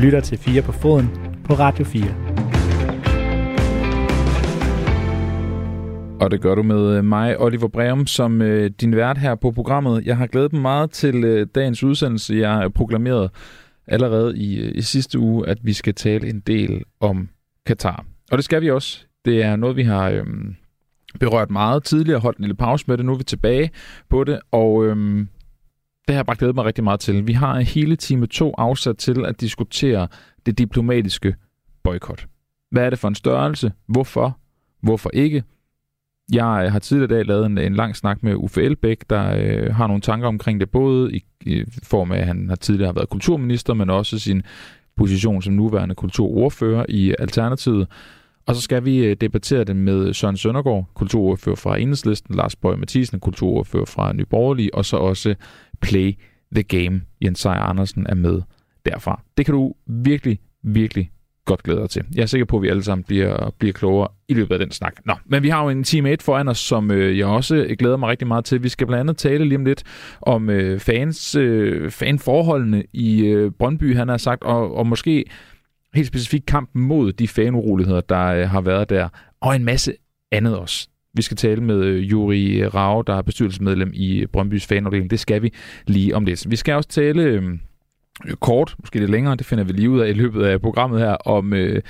lytter til 4 på foden på Radio 4. Og det gør du med øh, mig, Oliver Breum, som øh, din vært her på programmet. Jeg har glædet mig meget til øh, dagens udsendelse. Jeg har proklameret allerede i, øh, i sidste uge, at vi skal tale en del om Katar. Og det skal vi også. Det er noget, vi har øh, berørt meget tidligere, holdt en lille pause med det. Nu er vi tilbage på det, og øh, det har jeg bare glædet mig rigtig meget til. Vi har hele time 2 afsat til at diskutere det diplomatiske boykot. Hvad er det for en størrelse? Hvorfor? Hvorfor ikke? Jeg øh, har tidligere i dag lavet en, en lang snak med Uffe Elbæk, der øh, har nogle tanker omkring det, både i, i form af, at han har tidligere været kulturminister, men også sin position som nuværende kulturordfører i Alternativet. Og så skal vi øh, debattere det med Søren Søndergaard, kulturordfører fra Enhedslisten, Lars Bøge Mathisen, kulturordfører fra Nye Borgerlige, og så også Play the Game. Jens Seier Andersen er med derfra. Det kan du virkelig, virkelig godt glæde dig til. Jeg er sikker på, at vi alle sammen bliver, bliver klogere i løbet af den snak. Nå, men vi har jo en team 1 foran os, som øh, jeg også glæder mig rigtig meget til. Vi skal blandt andet tale lige om lidt om øh, fans, øh, fanforholdene i øh, Brøndby, han har sagt, og, og måske helt specifikt kampen mod de fanuroligheder, der øh, har været der, og en masse andet også. Vi skal tale med øh, Juri Rau, der er bestyrelsesmedlem i øh, Brøndbys fanafdeling. Det skal vi lige om lidt. Vi skal også tale øh, kort, måske lidt længere, det finder vi lige ud af i løbet af programmet her, om, øh,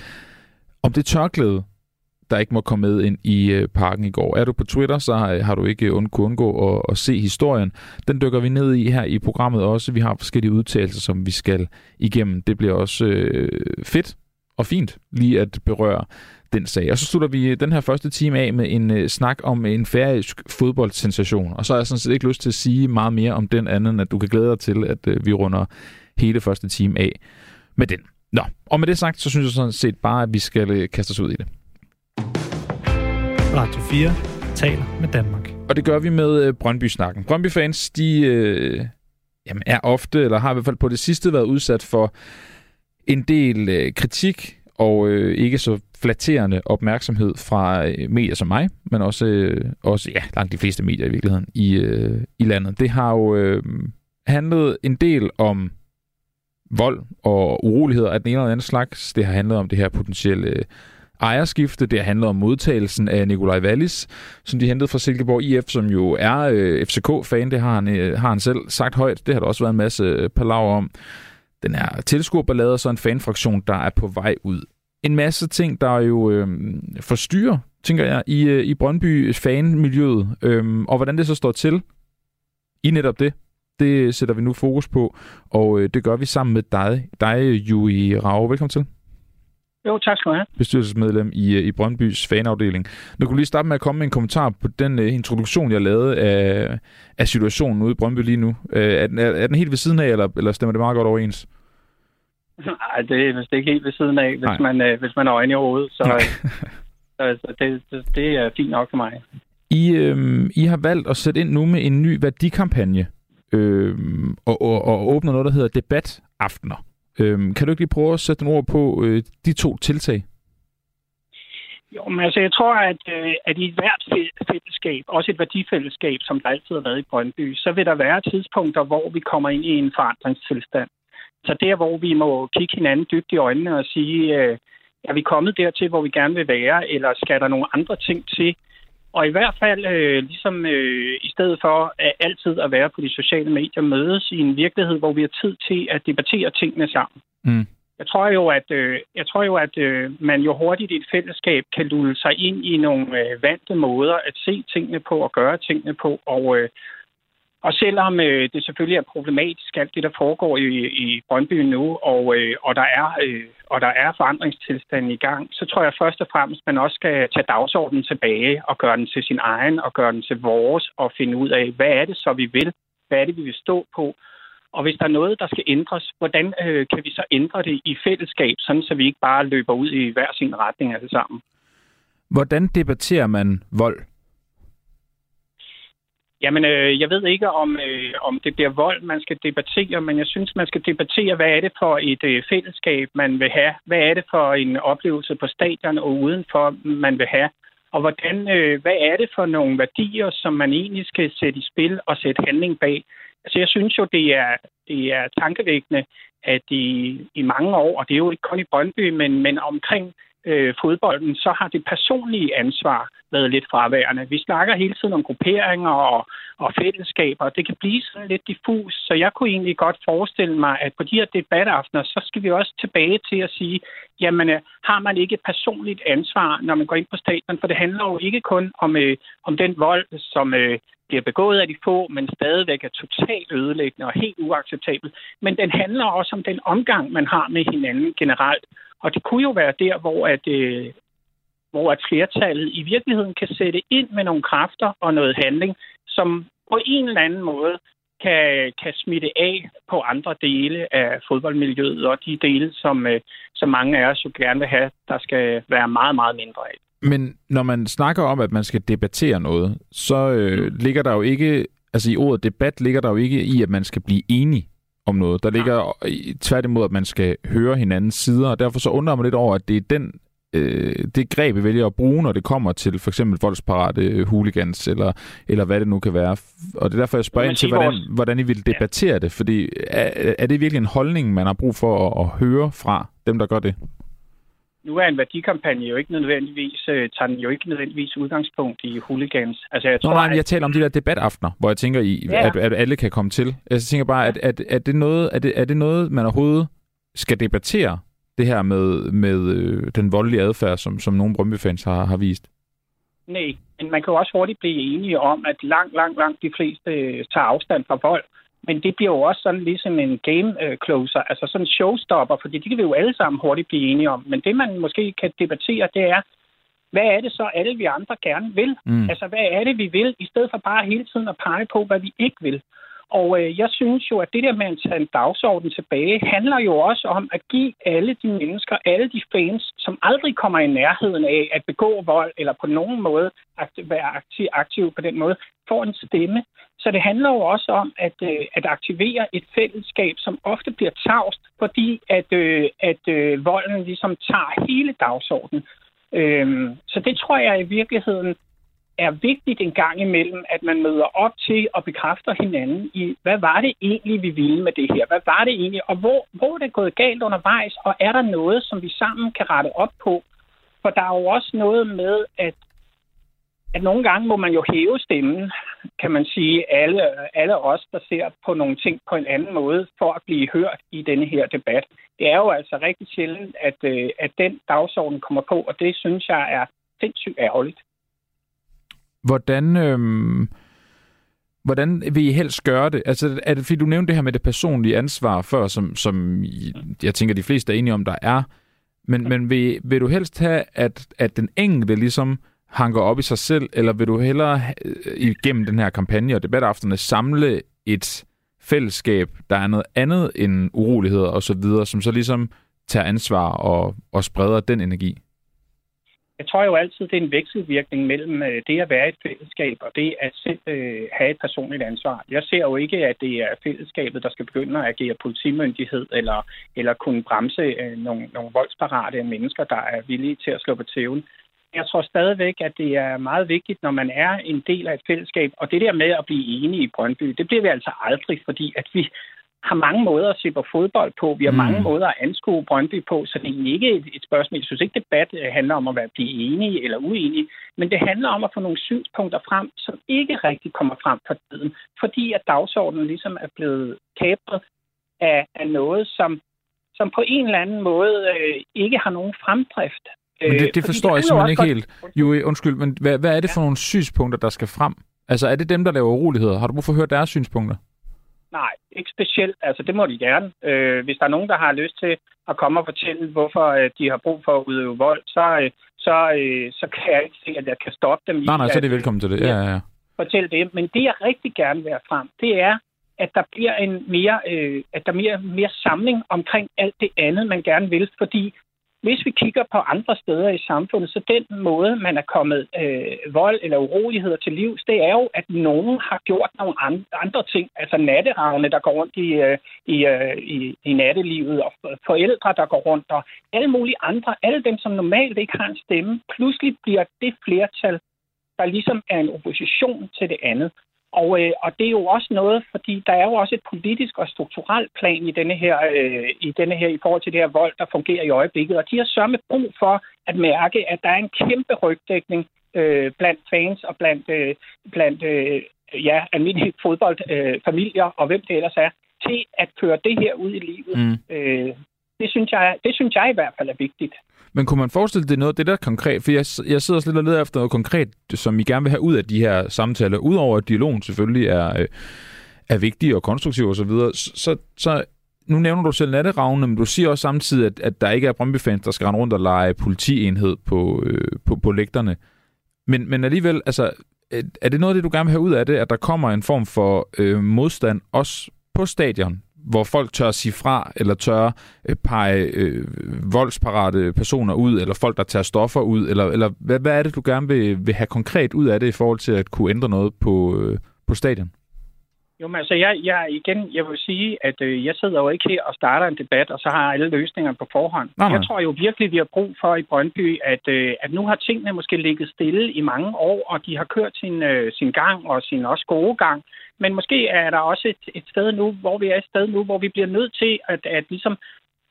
om det tørklæde, der ikke må komme med ind i øh, parken i går. Er du på Twitter, så har, har du ikke und, kunnet undgå at, at se historien. Den dykker vi ned i her i programmet også. Vi har forskellige udtalelser, som vi skal igennem. Det bliver også øh, fedt og fint lige at berøre den sag. Og så slutter vi den her første time af med en øh, snak om en færøsk fodboldsensation. Og så har jeg sådan set ikke lyst til at sige meget mere om den anden, end at du kan glæde dig til, at øh, vi runder hele første time af med den. Nå, og med det sagt, så synes jeg sådan set bare, at vi skal øh, kaste os ud i det. Radio 4 taler med Danmark. Og det gør vi med øh, Brøndby-snakken. Brøndby-fans, de øh, jamen, er ofte, eller har i hvert fald på det sidste været udsat for en del øh, kritik og øh, ikke så flatterende opmærksomhed fra øh, medier som mig, men også, øh, også ja, langt de fleste medier i virkeligheden i, øh, i landet. Det har jo øh, handlet en del om vold og uroligheder af den ene eller anden slags. Det har handlet om det her potentielle øh, ejerskifte. Det har handlet om modtagelsen af Nikolaj Wallis, som de hentede fra Silkeborg IF, som jo er øh, FCK-fan. Det har han, øh, har han selv sagt højt. Det har der også været en masse øh, palaver om. Den er tilskuerballade og så en fanfraktion, der er på vej ud. En masse ting, der jo øh, forstyrrer, tænker jeg, i, øh, i Brøndby fanmiljøet, øh, og hvordan det så står til i netop det, det sætter vi nu fokus på, og øh, det gør vi sammen med dig, dig Jui Rau. Velkommen til. Jo, tak skal du have. Bestyrelsesmedlem i, øh, i Brøndbys fanafdeling. Nu kunne lige starte med at komme med en kommentar på den uh, introduktion, jeg lavede af, af situationen ude i Brøndby lige nu. Uh, er, den, er, den helt ved siden af, eller, eller stemmer det meget godt overens? Nej, det er vist ikke helt ved siden af, hvis, man, uh, hvis man har øjne i hovedet. Så, så, så det, det, det er fint nok for mig. I, øh, I har valgt at sætte ind nu med en ny værdikampagne øh, og, og, og åbner noget, der hedder debataftener. Øhm, kan du ikke lige prøve at sætte nogle ord på øh, de to tiltag? Jo, men altså, jeg tror, at, øh, at i hvert fællesskab, også et værdifællesskab, som der altid har været i Brøndby, så vil der være tidspunkter, hvor vi kommer ind i en forandringstilstand. Så der, hvor vi må kigge hinanden dybt i øjnene og sige, øh, er vi kommet dertil, hvor vi gerne vil være, eller skal der nogle andre ting til, og i hvert fald, øh, ligesom øh, i stedet for at altid at være på de sociale medier, mødes i en virkelighed, hvor vi har tid til at debattere tingene sammen. Mm. Jeg tror jo, at, øh, jeg tror jo, at øh, man jo hurtigt i et fællesskab kan lulle sig ind i nogle øh, vante måder at se tingene på og gøre tingene på. Og, øh, og selvom øh, det selvfølgelig er problematisk, alt det, der foregår i, i Brøndby nu, og, øh, og, der er, øh, og der er forandringstilstanden i gang, så tror jeg først og fremmest, man også skal tage dagsordenen tilbage og gøre den til sin egen, og gøre den til vores, og finde ud af, hvad er det så, vi vil? Hvad er det, vi vil stå på? Og hvis der er noget, der skal ændres, hvordan øh, kan vi så ændre det i fællesskab, sådan så vi ikke bare løber ud i hver sin retning alle sammen? Hvordan debatterer man vold? Jamen, øh, jeg ved ikke, om, øh, om det bliver vold, man skal debattere, men jeg synes, man skal debattere, hvad er det for et øh, fællesskab, man vil have? Hvad er det for en oplevelse på stadion og udenfor, man vil have? Og hvordan, øh, hvad er det for nogle værdier, som man egentlig skal sætte i spil og sætte handling bag? Altså, jeg synes jo, det er, det er tankevækkende, at i, i mange år, og det er jo ikke kun i Brøndby, men, men omkring øh, fodbolden, så har det personlige ansvar været lidt fraværende. Vi snakker hele tiden om grupperinger og, og fællesskaber, og det kan blive sådan lidt diffus, så jeg kunne egentlig godt forestille mig, at på de her debataftener, så skal vi også tilbage til at sige, jamen øh, har man ikke et personligt ansvar, når man går ind på stadion, for det handler jo ikke kun om, øh, om den vold, som øh, bliver begået af de få, men stadigvæk er totalt ødelæggende og helt uacceptabel. Men den handler også om den omgang, man har med hinanden generelt. Og det kunne jo være der, hvor at, øh, hvor at flertallet i virkeligheden kan sætte ind med nogle kræfter og noget handling, som på en eller anden måde kan, kan smitte af på andre dele af fodboldmiljøet, og de dele, som, øh, som mange af os jo gerne vil have, der skal være meget, meget mindre af. Men når man snakker om, at man skal debattere noget, så øh, ligger der jo ikke, altså i ordet debat ligger der jo ikke i, at man skal blive enige om noget. Der ligger ja. tværtimod, at man skal høre hinandens sider, og derfor så undrer man lidt over, at det er den øh, det greb, vi vælger at bruge, når det kommer til for eksempel voldsparate hooligans, eller, eller hvad det nu kan være. Og det er derfor, jeg spørger ind til, hvordan, hvordan I vil debattere ja. det, fordi er, er det virkelig en holdning, man har brug for at, at høre fra dem, der gør det? Nu er en værdikampagne jo ikke nødvendigvis, øh, tager den jo ikke nødvendigvis udgangspunkt i hooligans. Altså, jeg tror, Nå, nej, men jeg taler om de der debataftener, hvor jeg tænker, i, ja. at, at alle kan komme til. Jeg tænker bare, at, at, at det noget, er, det, er det noget, man overhovedet skal debattere, det her med, med øh, den voldelige adfærd, som, som nogle Brøndby-fans har, har vist? Nej, men man kan jo også hurtigt blive enige om, at langt, langt, langt de fleste øh, tager afstand fra vold. Men det bliver jo også sådan ligesom en game øh, closer, altså sådan en showstopper, fordi det kan vi jo alle sammen hurtigt blive enige om. Men det, man måske kan debattere, det er, hvad er det så alle vi andre gerne vil? Mm. Altså, hvad er det, vi vil, i stedet for bare hele tiden at pege på, hvad vi ikke vil? Og øh, jeg synes jo, at det der med at tage en dagsorden tilbage, handler jo også om at give alle de mennesker, alle de fans, som aldrig kommer i nærheden af at begå vold, eller på nogen måde være aktiv, aktiv på den måde, får en stemme. Så det handler jo også om at, øh, at aktivere et fællesskab, som ofte bliver tavst, fordi at, øh, at øh, volden ligesom tager hele dagsordenen. Øhm, så det tror jeg i virkeligheden er vigtigt en gang imellem, at man møder op til og bekræfter hinanden i, hvad var det egentlig, vi ville med det her? Hvad var det egentlig? Og hvor, hvor er det gået galt undervejs? Og er der noget, som vi sammen kan rette op på? For der er jo også noget med, at, at nogle gange må man jo hæve stemmen, kan man sige, alle, alle os, der ser på nogle ting på en anden måde, for at blive hørt i denne her debat. Det er jo altså rigtig sjældent, at, øh, at den dagsorden kommer på, og det synes jeg er sindssygt ærgerligt. Hvordan, øhm, hvordan vil I helst gøre det? Altså, er det, fordi du nævnte det her med det personlige ansvar før, som, som jeg tænker, de fleste er enige om, der er. Men, men vil, vil du helst have, at, at den enkelte ligesom hanker op i sig selv, eller vil du hellere øh, igennem den her kampagne og debatafterne samle et fællesskab, der er noget andet end uroligheder og så videre, som så ligesom tager ansvar og, og spreder den energi? jeg tror jo altid, det er en vekselvirkning mellem øh, det at være et fællesskab og det at selv øh, have et personligt ansvar. Jeg ser jo ikke, at det er fællesskabet, der skal begynde at agere politimyndighed eller, eller kunne bremse øh, nogle, nogle voldsparate mennesker, der er villige til at slå på tæven. Jeg tror stadigvæk, at det er meget vigtigt, når man er en del af et fællesskab, og det der med at blive enige i Brøndby, det bliver vi altså aldrig, fordi at vi, har mange måder at se på fodbold på. Vi har mm. mange måder at anskue Brøndby på, så det er ikke et, et spørgsmål. Jeg synes ikke, debat øh, handler om at være blive enige eller uenige, men det handler om at få nogle synspunkter frem, som ikke rigtig kommer frem på tiden, fordi at dagsordenen ligesom er blevet kapret af, af noget, som, som på en eller anden måde øh, ikke har nogen fremdrift. Men det, det forstår jeg simpelthen ikke helt. Jo, undskyld, men hvad, hvad er det for nogle synspunkter, der skal frem? Altså, er det dem, der laver uroligheder? Har du brug for at høre deres synspunkter? Nej, ikke specielt. Altså, det må de gerne. Øh, hvis der er nogen, der har lyst til at komme og fortælle, hvorfor øh, de har brug for at udøve vold, så, øh, så, øh, så kan jeg ikke se, at jeg kan stoppe dem. Nej, nej, så er det velkommen til det. Ja, ja, ja. Fortælle det. Men det, jeg rigtig gerne vil have frem, det er, at der bliver en mere, øh, at der bliver mere samling omkring alt det andet, man gerne vil. Fordi hvis vi kigger på andre steder i samfundet, så den måde, man er kommet øh, vold eller uroligheder til livs, det er jo, at nogen har gjort nogle andre ting. Altså natteravne, der går rundt i, øh, i, øh, i, i nattelivet, og forældre, der går rundt, og alle mulige andre, alle dem, som normalt ikke har en stemme, pludselig bliver det flertal, der ligesom er en opposition til det andet. Og, øh, og det er jo også noget, fordi der er jo også et politisk og strukturelt plan i denne her, øh, i denne her i forhold til det her vold, der fungerer i øjeblikket. Og de har sørme brug for at mærke, at der er en kæmpe rygdækning øh, blandt fans og blandt, øh, blandt øh, ja, almindelige fodboldfamilier øh, og hvem det ellers er, til at køre det her ud i livet. Mm. Øh, det, synes jeg, det synes jeg i hvert fald er vigtigt. Men kunne man forestille det noget, det der konkret, for jeg, jeg sidder også lidt og leder efter noget konkret, som I gerne vil have ud af de her samtaler, udover at dialogen selvfølgelig er, øh, er vigtig og konstruktiv osv., så, så, så nu nævner du selv natteravne, men du siger også samtidig, at, at der ikke er Brøndby-fans, der skal rende rundt og lege politienhed på, øh, på, på lægterne. Men, men alligevel, altså, er det noget af det, du gerne vil have ud af det, at der kommer en form for øh, modstand også på stadion, hvor folk tør sige fra, eller tør øh, pege øh, voldsparate personer ud, eller folk, der tager stoffer ud, eller, eller hvad, hvad er det, du gerne vil, vil have konkret ud af det i forhold til at kunne ændre noget på, øh, på stadion? Jo, men altså, jeg, jeg, igen, jeg vil sige, at øh, jeg sidder jo ikke her og starter en debat, og så har alle løsninger på forhånd. Nej. Jeg tror jo virkelig, vi har brug for i Brøndby, at, øh, at nu har tingene måske ligget stille i mange år, og de har kørt sin, øh, sin gang og sin også gode gang. Men måske er der også et, et sted nu, hvor vi er et sted nu, hvor vi bliver nødt til at, at ligesom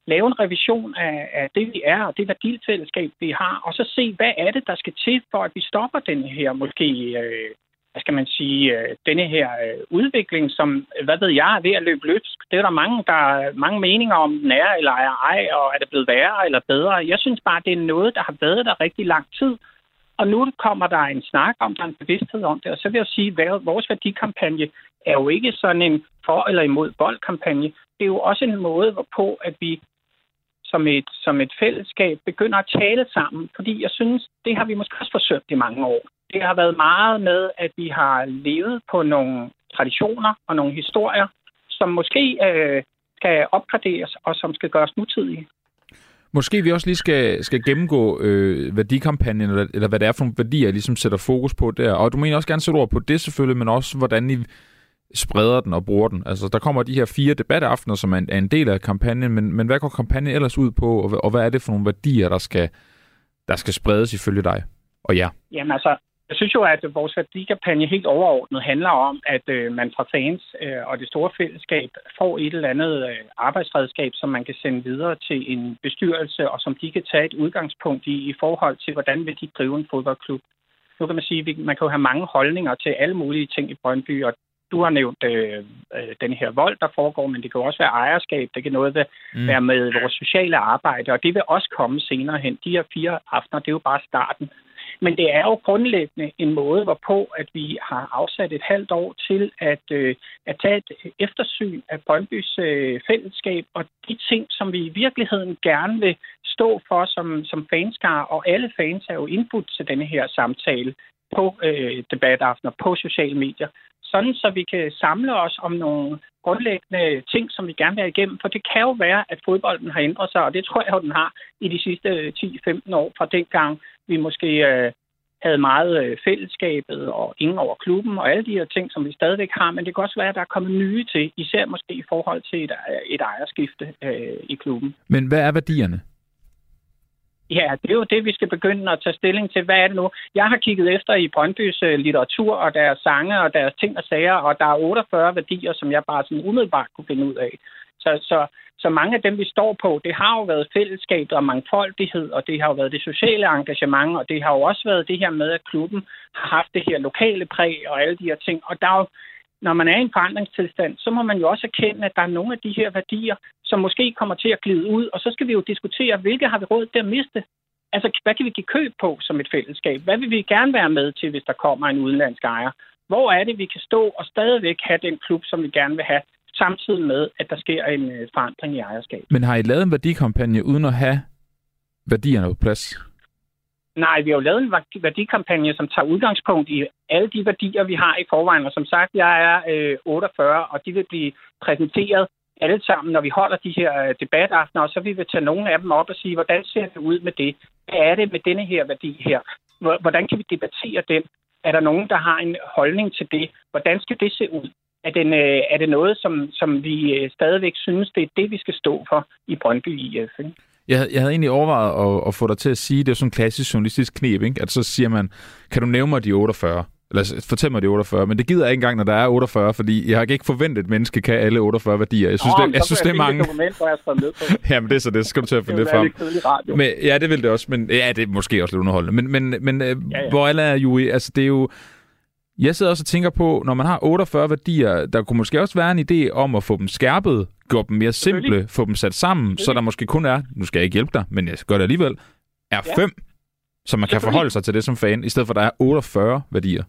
lave en revision af, af det, vi er, og det værdifællesskab, vi har, og så se, hvad er det, der skal til, for at vi stopper den her måske øh, hvad skal man sige, øh, denne her øh, udvikling, som, hvad ved jeg, er ved at løbe løbsk. Det er der mange, der er mange meninger om, den er eller er ej, og er det blevet værre eller bedre. Jeg synes bare, det er noget, der har været der rigtig lang tid. Og nu kommer der en snak om, der er en bevidsthed om det. Og så vil jeg sige, at vores værdikampagne er jo ikke sådan en for- eller imod boldkampagne. Det er jo også en måde, hvorpå at vi som et, som et fællesskab begynder at tale sammen. Fordi jeg synes, det har vi måske også forsøgt i mange år det har været meget med, at vi har levet på nogle traditioner og nogle historier, som måske øh, skal opgraderes og som skal gøres nutidige. Måske vi også lige skal, skal gennemgå øh, værdikampagnen, eller, eller hvad det er for nogle værdier, jeg ligesom sætter fokus på der. Og du mener også gerne sætte ord på det selvfølgelig, men også hvordan I spreder den og bruger den. Altså, der kommer de her fire debataftener, som er en, er en del af kampagnen, men, men hvad går kampagnen ellers ud på, og, og hvad er det for nogle værdier, der skal, der skal spredes ifølge dig og jer? Jamen altså, jeg synes jo, at vores værdikampagne helt overordnet handler om, at øh, man fra fans øh, og det store fællesskab får et eller andet øh, arbejdsredskab, som man kan sende videre til en bestyrelse, og som de kan tage et udgangspunkt i, i forhold til, hvordan vil de drive en fodboldklub. Nu kan man sige, at man kan jo have mange holdninger til alle mulige ting i Brøndby, og du har nævnt øh, øh, den her vold, der foregår, men det kan også være ejerskab, det kan noget være, mm. være med vores sociale arbejde, og det vil også komme senere hen. De her fire aftener, det er jo bare starten. Men det er jo grundlæggende en måde, hvorpå at vi har afsat et halvt år til at, øh, at tage et eftersyn af Brøndbys øh, fællesskab og de ting, som vi i virkeligheden gerne vil stå for som, som fanskar, og alle fans er jo input til denne her samtale på øh, debataftener, på sociale medier, sådan så vi kan samle os om nogle grundlæggende ting, som vi gerne vil have igennem. For det kan jo være, at fodbolden har ændret sig, og det tror jeg jo, den har i de sidste 10-15 år fra dengang, vi måske øh, havde meget øh, fællesskabet og ingen over klubben og alle de her ting, som vi stadigvæk har. Men det kan også være, at der er kommet nye til, især måske i forhold til et, øh, et ejerskifte øh, i klubben. Men hvad er værdierne? Ja, det er jo det, vi skal begynde at tage stilling til. Hvad er det nu? Jeg har kigget efter i Brøndbys øh, litteratur og deres sange og deres ting og sager, og der er 48 værdier, som jeg bare sådan umiddelbart kunne finde ud af. Så, så, så mange af dem, vi står på, det har jo været fællesskab og mangfoldighed, og det har jo været det sociale engagement, og det har jo også været det her med, at klubben har haft det her lokale præg og alle de her ting. Og der er jo, når man er i en forandringstilstand, så må man jo også erkende, at der er nogle af de her værdier, som måske kommer til at glide ud, og så skal vi jo diskutere, hvilke har vi råd til at miste? Altså, hvad kan vi give køb på som et fællesskab? Hvad vil vi gerne være med til, hvis der kommer en udenlandsk ejer? Hvor er det, vi kan stå og stadigvæk have den klub, som vi gerne vil have, samtidig med, at der sker en øh, forandring i ejerskab? Men har I lavet en værdikampagne uden at have værdierne på plads? Nej, vi har jo lavet en værdikampagne, som tager udgangspunkt i alle de værdier, vi har i forvejen. Og som sagt, jeg er øh, 48, og de vil blive præsenteret alle sammen, når vi holder de her øh, debataftener, og så vil vi tage nogle af dem op og sige, hvordan ser det ud med det? Hvad er det med denne her værdi her? Hvordan kan vi debattere den? Er der nogen, der har en holdning til det? Hvordan skal det se ud? Er, den, øh, er det noget, som, som vi øh, stadigvæk synes, det er det, vi skal stå for i Brøndby IF? Ikke? Jeg, jeg havde egentlig overvejet at, at få dig til at sige, det er sådan en klassisk journalistisk knep, ikke? at så siger man, kan du nævne mig de 48? Eller fortæl mig de 48, men det gider jeg ikke engang, når der er 48, fordi jeg har ikke forventet, at et menneske kan alle 48 værdier. Jeg synes, Nå, det, jeg synes, det er mange. Dokument, jeg ned på. Jamen, det er så det. Så skal du til at finde det, det frem. Men, ja, det vil det også. Men, ja, det er måske også lidt underholdende. Men, men, men ja, ja. hvor alle er jo altså det er jo, jeg sidder også og tænker på, når man har 48 værdier, der kunne måske også være en idé om at få dem skærpet, gøre dem mere simple, få dem sat sammen, så der måske kun er, nu skal jeg ikke hjælpe dig, men jeg gør det alligevel, er ja. fem, så man kan forholde sig til det som fan, i stedet for at der er 48 værdier.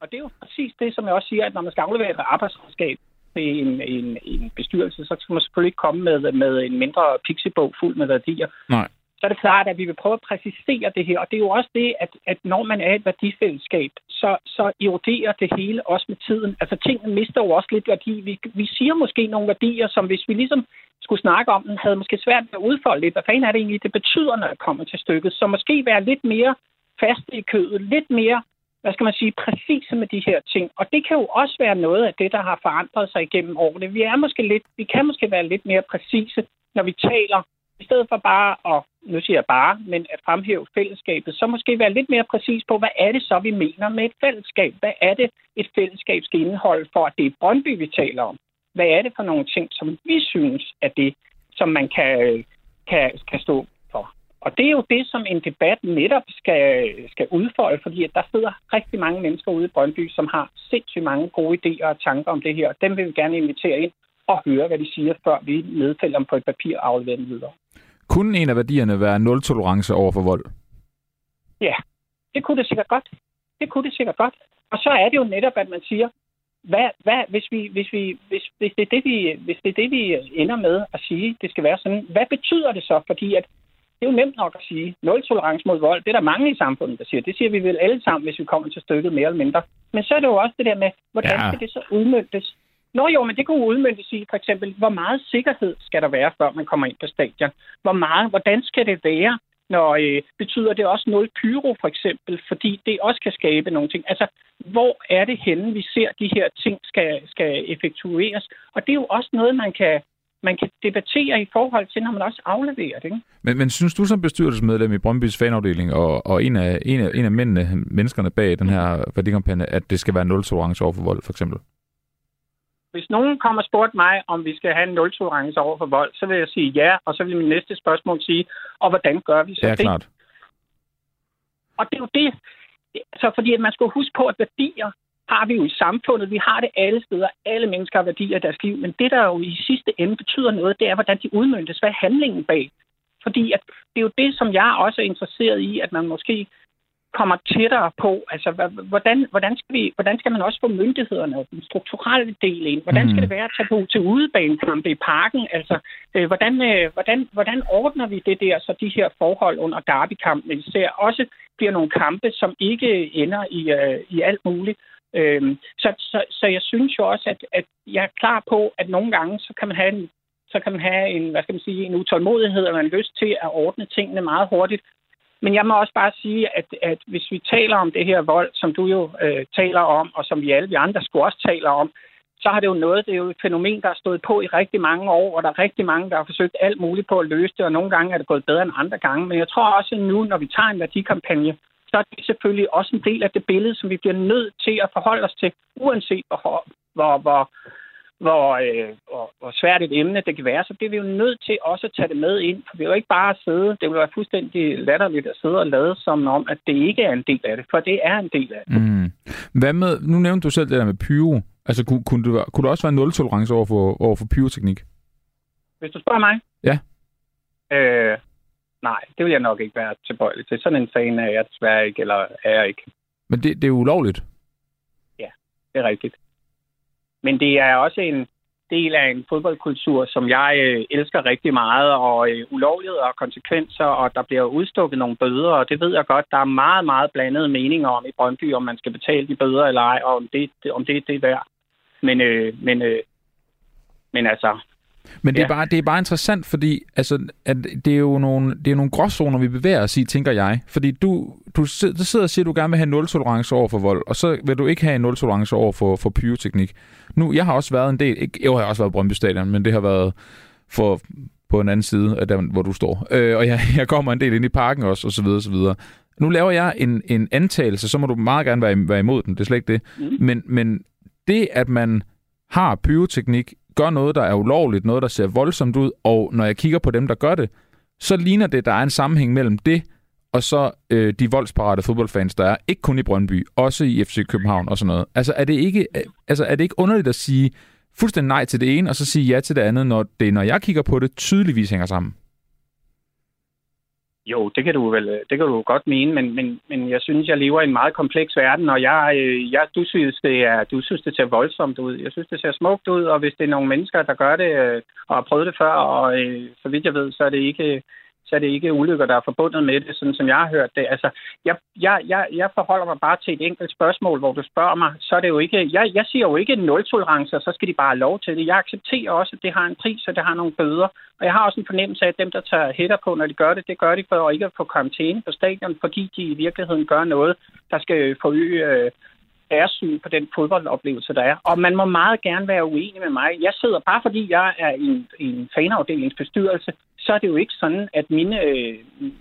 Og det er jo præcis det, som jeg også siger, at når man skal aflevere et arbejdsredskab til en, en, en bestyrelse, så skal man selvfølgelig ikke komme med, med en mindre pixibog fuld med værdier. Nej så er det klart, at vi vil prøve at præcisere det her. Og det er jo også det, at, at når man er et værdifællesskab, så, så eroderer det hele også med tiden. Altså tingene mister jo også lidt værdi. Vi, vi siger måske nogle værdier, som hvis vi ligesom skulle snakke om den, havde måske svært ved at udfolde lidt. Hvad fanden er det egentlig, det betyder, når det kommer til stykket? Så måske være lidt mere fast i kødet, lidt mere hvad skal man sige, præcise med de her ting. Og det kan jo også være noget af det, der har forandret sig igennem årene. Vi, er måske lidt, vi kan måske være lidt mere præcise, når vi taler i stedet for bare at, nu siger jeg bare, men at fremhæve fællesskabet, så måske være lidt mere præcis på, hvad er det så, vi mener med et fællesskab? Hvad er det, et fællesskab skal indeholde for, at det er Brøndby, vi taler om? Hvad er det for nogle ting, som vi synes er det, som man kan, kan, kan stå for? Og det er jo det, som en debat netop skal, skal udfolde, fordi at der sidder rigtig mange mennesker ude i Brøndby, som har sindssygt mange gode idéer og tanker om det her. Dem vil vi gerne invitere ind og høre, hvad de siger, før vi nedfælder dem på et papir og afleverer dem videre. Kunne en af værdierne være nul-tolerance over for vold? Ja, det kunne det sikkert godt. Det kunne det sikkert godt. Og så er det jo netop, at man siger, hvad, hvad, hvis, vi, hvis, vi, hvis, hvis, det er det, vi, hvis det er det, vi ender med at sige, det skal være sådan, hvad betyder det så? Fordi at det er jo nemt nok at sige, nul tolerance mod vold, det er der mange i samfundet, der siger. Det siger vi vel alle sammen, hvis vi kommer til stykket mere eller mindre. Men så er det jo også det der med, hvordan ja. skal det så udmyndtes? Nå jo, men det kunne udmyndtes i for eksempel, hvor meget sikkerhed skal der være, før man kommer ind på stadion? Hvor meget, hvordan skal det være? Når øh, betyder det også nul pyro for eksempel, fordi det også kan skabe nogle ting. Altså, hvor er det henne, vi ser, at de her ting skal, skal effektueres? Og det er jo også noget, man kan, man kan debattere i forhold til, når man også afleverer det. Ikke? Men, men synes du som bestyrelsesmedlem i Brøndbys fanafdeling, og, og en, af, en, af, en af mændene, menneskerne bag den her værdikampagne, at det skal være nul tolerance over for vold, for eksempel? Hvis nogen kommer og spurgte mig, om vi skal have en nul-tolerance over for vold, så vil jeg sige ja, og så vil min næste spørgsmål sige, og hvordan gør vi så ja, det? klart. Og det er jo det. Så fordi at man skal huske på, at værdier har vi jo i samfundet. Vi har det alle steder. Alle mennesker har værdier i deres liv. Men det, der jo i sidste ende betyder noget, det er, hvordan de udmyndtes. Hvad er handlingen bag? Fordi at det er jo det, som jeg også er interesseret i, at man måske kommer tættere på. Altså, hvordan, hvordan, skal vi, hvordan skal man også få myndighederne og den strukturelle del ind? Hvordan skal mm. det være at tage på til udebanekampe i parken? Altså, øh, hvordan, øh, hvordan, hvordan ordner vi det der, så de her forhold under derbykampen ser også bliver nogle kampe, som ikke ender i, øh, i alt muligt? Øh, så, så, så jeg synes jo også, at, at jeg er klar på, at nogle gange, så kan man have en så kan man have en, hvad skal man sige, en utålmodighed og en lyst til at ordne tingene meget hurtigt. Men jeg må også bare sige, at, at hvis vi taler om det her vold, som du jo øh, taler om, og som vi alle vi andre skulle også taler om, så har det jo noget, det er jo et fænomen, der har stået på i rigtig mange år, og der er rigtig mange, der har forsøgt alt muligt på at løse det, og nogle gange er det gået bedre end andre gange. Men jeg tror også nu, når vi tager en værdikampagne, så er det selvfølgelig også en del af det billede, som vi bliver nødt til at forholde os til, uanset hvor, hvor, hvor, hvor, øh, hvor, hvor svært et emne det kan være, så bliver vi jo nødt til også at tage det med ind. For det er jo ikke bare at sidde, det vil være fuldstændig latterligt at sidde og lade som om, at det ikke er en del af det, for det er en del af det. Mm. Hvad med, nu nævnte du selv det der med pyro. Altså, kunne, kunne, du, kunne du også være nul-tolerance over for, over for pyroteknik? Hvis du spørger mig? Ja. Øh, nej, det vil jeg nok ikke være tilbøjelig til. Sådan en fan er jeg desværre ikke, eller er jeg ikke. Men det, det er ulovligt? Ja, det er rigtigt. Men det er også en del af en fodboldkultur, som jeg øh, elsker rigtig meget, og øh, ulovligheder og konsekvenser, og der bliver udstukket nogle bøder, og det ved jeg godt, der er meget, meget blandede meninger om i Brøndby, om man skal betale de bøder eller ej, og om det, om det, det er værd. Men, øh, men, øh, men altså, men det, ja. er bare, det er bare interessant, fordi altså, at det er jo nogle, det er nogle gråzoner, vi bevæger os i, tænker jeg. Fordi du, du, sidder og siger, at du gerne vil have nul-tolerance over for vold, og så vil du ikke have nul-tolerance over for, for pyroteknik. Nu, jeg har også været en del, ikke, jeg har også været i Brøndby Stadion, men det har været for, på en anden side af der, hvor du står. Øh, og jeg, jeg kommer en del ind i parken også, og så videre, og så videre. Nu laver jeg en, en antagelse, så må du meget gerne være, være imod den, det er slet ikke det. Mm. Men, men det, at man har pyroteknik, gør noget, der er ulovligt, noget, der ser voldsomt ud, og når jeg kigger på dem, der gør det, så ligner det, der er en sammenhæng mellem det, og så øh, de voldsparate fodboldfans, der er, ikke kun i Brøndby, også i FC København og sådan noget. Altså er det ikke, øh, altså, er det ikke underligt at sige fuldstændig nej til det ene, og så sige ja til det andet, når det, når jeg kigger på det, tydeligvis hænger sammen? Jo, det kan du vel øh, det kan du godt mene, men, men, men jeg synes, jeg lever i en meget kompleks verden, og jeg, øh, jeg, du, synes, det er, du synes, det ser voldsomt ud. Jeg synes, det ser smukt ud, og hvis det er nogle mennesker, der gør det øh, og har prøvet det før, og så vidt jeg ved, så er det ikke så er det ikke ulykker, der er forbundet med det, sådan som jeg har hørt det. Altså, jeg, jeg, jeg, jeg forholder mig bare til et enkelt spørgsmål, hvor du spørger mig, så er det jo ikke, jeg, jeg siger jo ikke nul-tolerance, så skal de bare have lov til det. Jeg accepterer også, at det har en pris, og det har nogle bøder. Og jeg har også en fornemmelse af, at dem, der tager hætter på, når de gør det, det gør de for ikke at få karantæne på stadion, fordi de i virkeligheden gør noget, der skal forøge øh, deres syn på den fodboldoplevelse, der er. Og man må meget gerne være uenig med mig. Jeg sidder bare fordi jeg er i en, i en fanafdelingsbestyrelse, så er det jo ikke sådan, at mine, øh,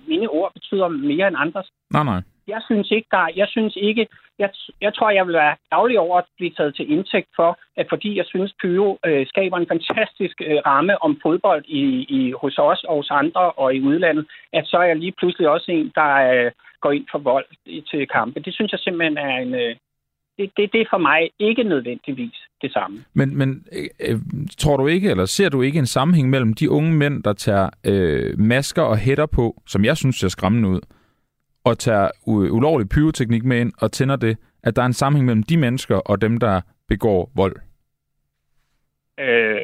mine ord betyder mere end andres. Nej, nej. Jeg synes ikke, der, jeg synes ikke, jeg, jeg tror, jeg vil være daglig over at blive taget til indtægt for, at fordi jeg synes, Pyro øh, skaber en fantastisk øh, ramme om fodbold i, i, hos os og hos andre og i udlandet, at så er jeg lige pludselig også en, der øh, går ind for vold til kampe. Det synes jeg simpelthen er en, øh, det, det, det er for mig ikke nødvendigvis det samme. Men, men øh, tror du ikke, eller ser du ikke en sammenhæng mellem de unge mænd, der tager øh, masker og hætter på, som jeg synes ser skræmmende ud, og tager ulovlig pyroteknik med ind og tænder det, at der er en sammenhæng mellem de mennesker og dem, der begår vold? Øh,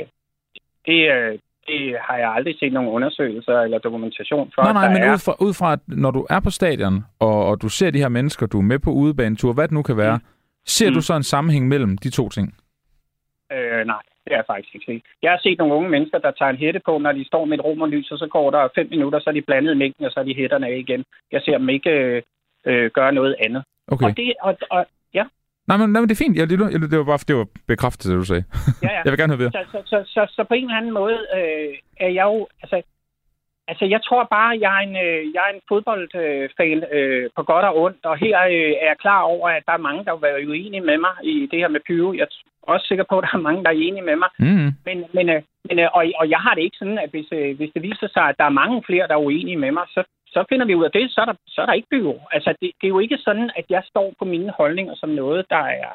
det, øh, det har jeg aldrig set nogen undersøgelser eller dokumentation for. Nej, nej, men er... ud, fra, ud fra, at når du er på stadion, og, og du ser de her mennesker, du er med på udebanetur, hvad det nu kan være, mm Ser mm. du så en sammenhæng mellem de to ting? Øh, nej, det er jeg faktisk ikke set. Jeg har set nogle unge mennesker, der tager en hætte på, når de står med et rum og lys, og så går der fem minutter, så er de blandet i mængden, og så er de hætterne af igen. Jeg ser dem ikke øh, øh, gøre noget andet. Okay. Og det, og, og, ja. Nej, men, nej, men det er fint. Jeg, det, det var bare, det var bekræftet, det du sagde. Ja, ja. jeg vil gerne høre videre. Så, så, så, så, så på en eller anden måde øh, er jeg jo... Altså, Altså, jeg tror bare, jeg er en, øh, jeg er en fodboldfan øh, på godt og ondt, og her øh, er jeg klar over, at der er mange, der vil være uenige med mig i det her med Pyro. Jeg er også sikker på, at der er mange, der er enige med mig. Mm. Men, men, øh, men øh, og, og jeg har det ikke sådan, at hvis, øh, hvis det viser sig, at der er mange flere, der er uenige med mig, så, så finder vi ud af det, så er der, så er der ikke Pyro. Altså, det, det er jo ikke sådan, at jeg står på mine holdninger som noget, der er,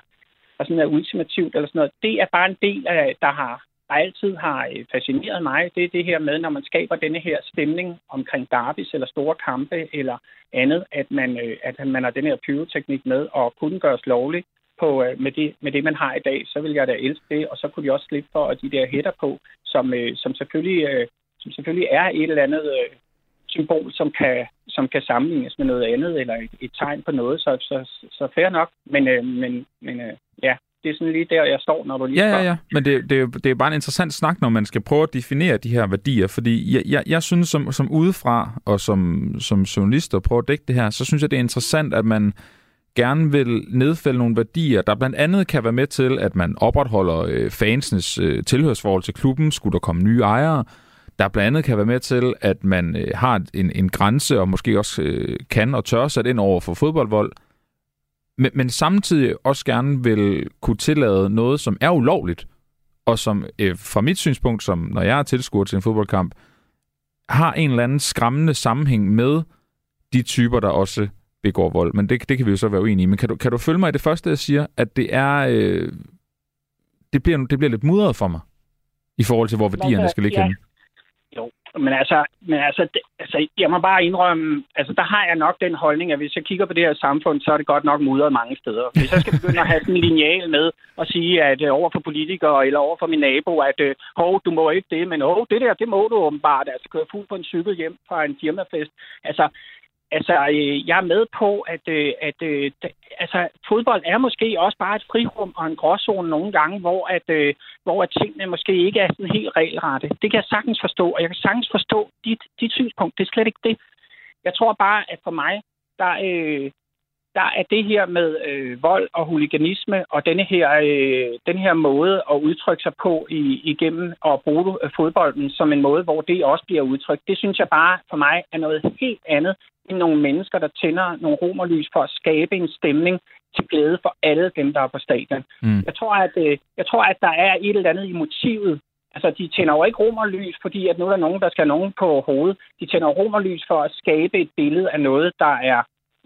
der sådan er ultimativt eller sådan noget. Det er bare en del af, der har altid har øh, fascineret mig, det er det her med, når man skaber denne her stemning omkring derbis eller store kampe eller andet, at man, øh, at man har den her pyroteknik med og kunne gøres lovlig på, øh, med, det, med det, man har i dag, så vil jeg da elske det, og så kunne de også slippe for de der hætter på, som, som, selvfølgelig, som selvfølgelig er et eller andet symbol, som kan, som kan sammenlignes med noget andet, eller et, et tegn på noget, så, så, så fair nok. Men, men, men ja, det er sådan lige der, jeg står, når du lige Ja, ja, ja. Men det, det, det er bare en interessant snak, når man skal prøve at definere de her værdier. Fordi jeg, jeg, jeg synes, som, som udefra og som, som journalist og prøve at dække det her, så synes jeg, det er interessant, at man gerne vil nedfælde nogle værdier, der blandt andet kan være med til, at man opretholder øh, fansenes øh, tilhørsforhold til klubben, skulle der komme nye ejere, der blandt andet kan være med til, at man øh, har en, en grænse, og måske også øh, kan og tør sætte ind over for fodboldvold, men, men samtidig også gerne vil kunne tillade noget, som er ulovligt, og som øh, fra mit synspunkt, som når jeg er tilskuer til en fodboldkamp, har en eller anden skræmmende sammenhæng med de typer, der også begår vold. Men det, det kan vi jo så være uenige i. Men kan du, kan du følge mig i det første, jeg siger, at det er... Øh, det, bliver, det bliver lidt mudret for mig, i forhold til, hvor værdierne skal ligge ja. henne. Men altså, men altså, det, altså, jeg må bare indrømme, altså der har jeg nok den holdning, at hvis jeg kigger på det her samfund, så er det godt nok mudret mange steder. Hvis jeg skal begynde at have sådan en lineal med og sige, at uh, over for politikere eller over for min nabo, at uh, hov, du må ikke det, men hov, det der, det må du åbenbart. Altså køre fuld på en cykel hjem fra en firmafest. Altså, Altså, øh, jeg er med på, at, øh, at øh, altså, fodbold er måske også bare et frirum og en gråzone nogle gange, hvor, at, øh, hvor at tingene måske ikke er sådan helt regelrette. Det kan jeg sagtens forstå, og jeg kan sagtens forstå dit, dit synspunkt. Det er slet ikke det. Jeg tror bare, at for mig, der, øh, der er det her med øh, vold og huliganisme og denne her, øh, den her måde at udtrykke sig på i, igennem at bruge øh, fodbolden som en måde, hvor det også bliver udtrykt. Det synes jeg bare for mig er noget helt andet end nogle mennesker, der tænder nogle romerlys for at skabe en stemning til glæde for alle dem, der er på stadion. Mm. Jeg, tror, at, øh, jeg tror, at der er et eller andet i motivet. Altså, de tænder jo ikke romerlys, fordi at nu er der nogen, der skal have nogen på hovedet. De tænder romerlys for at skabe et billede af noget, der er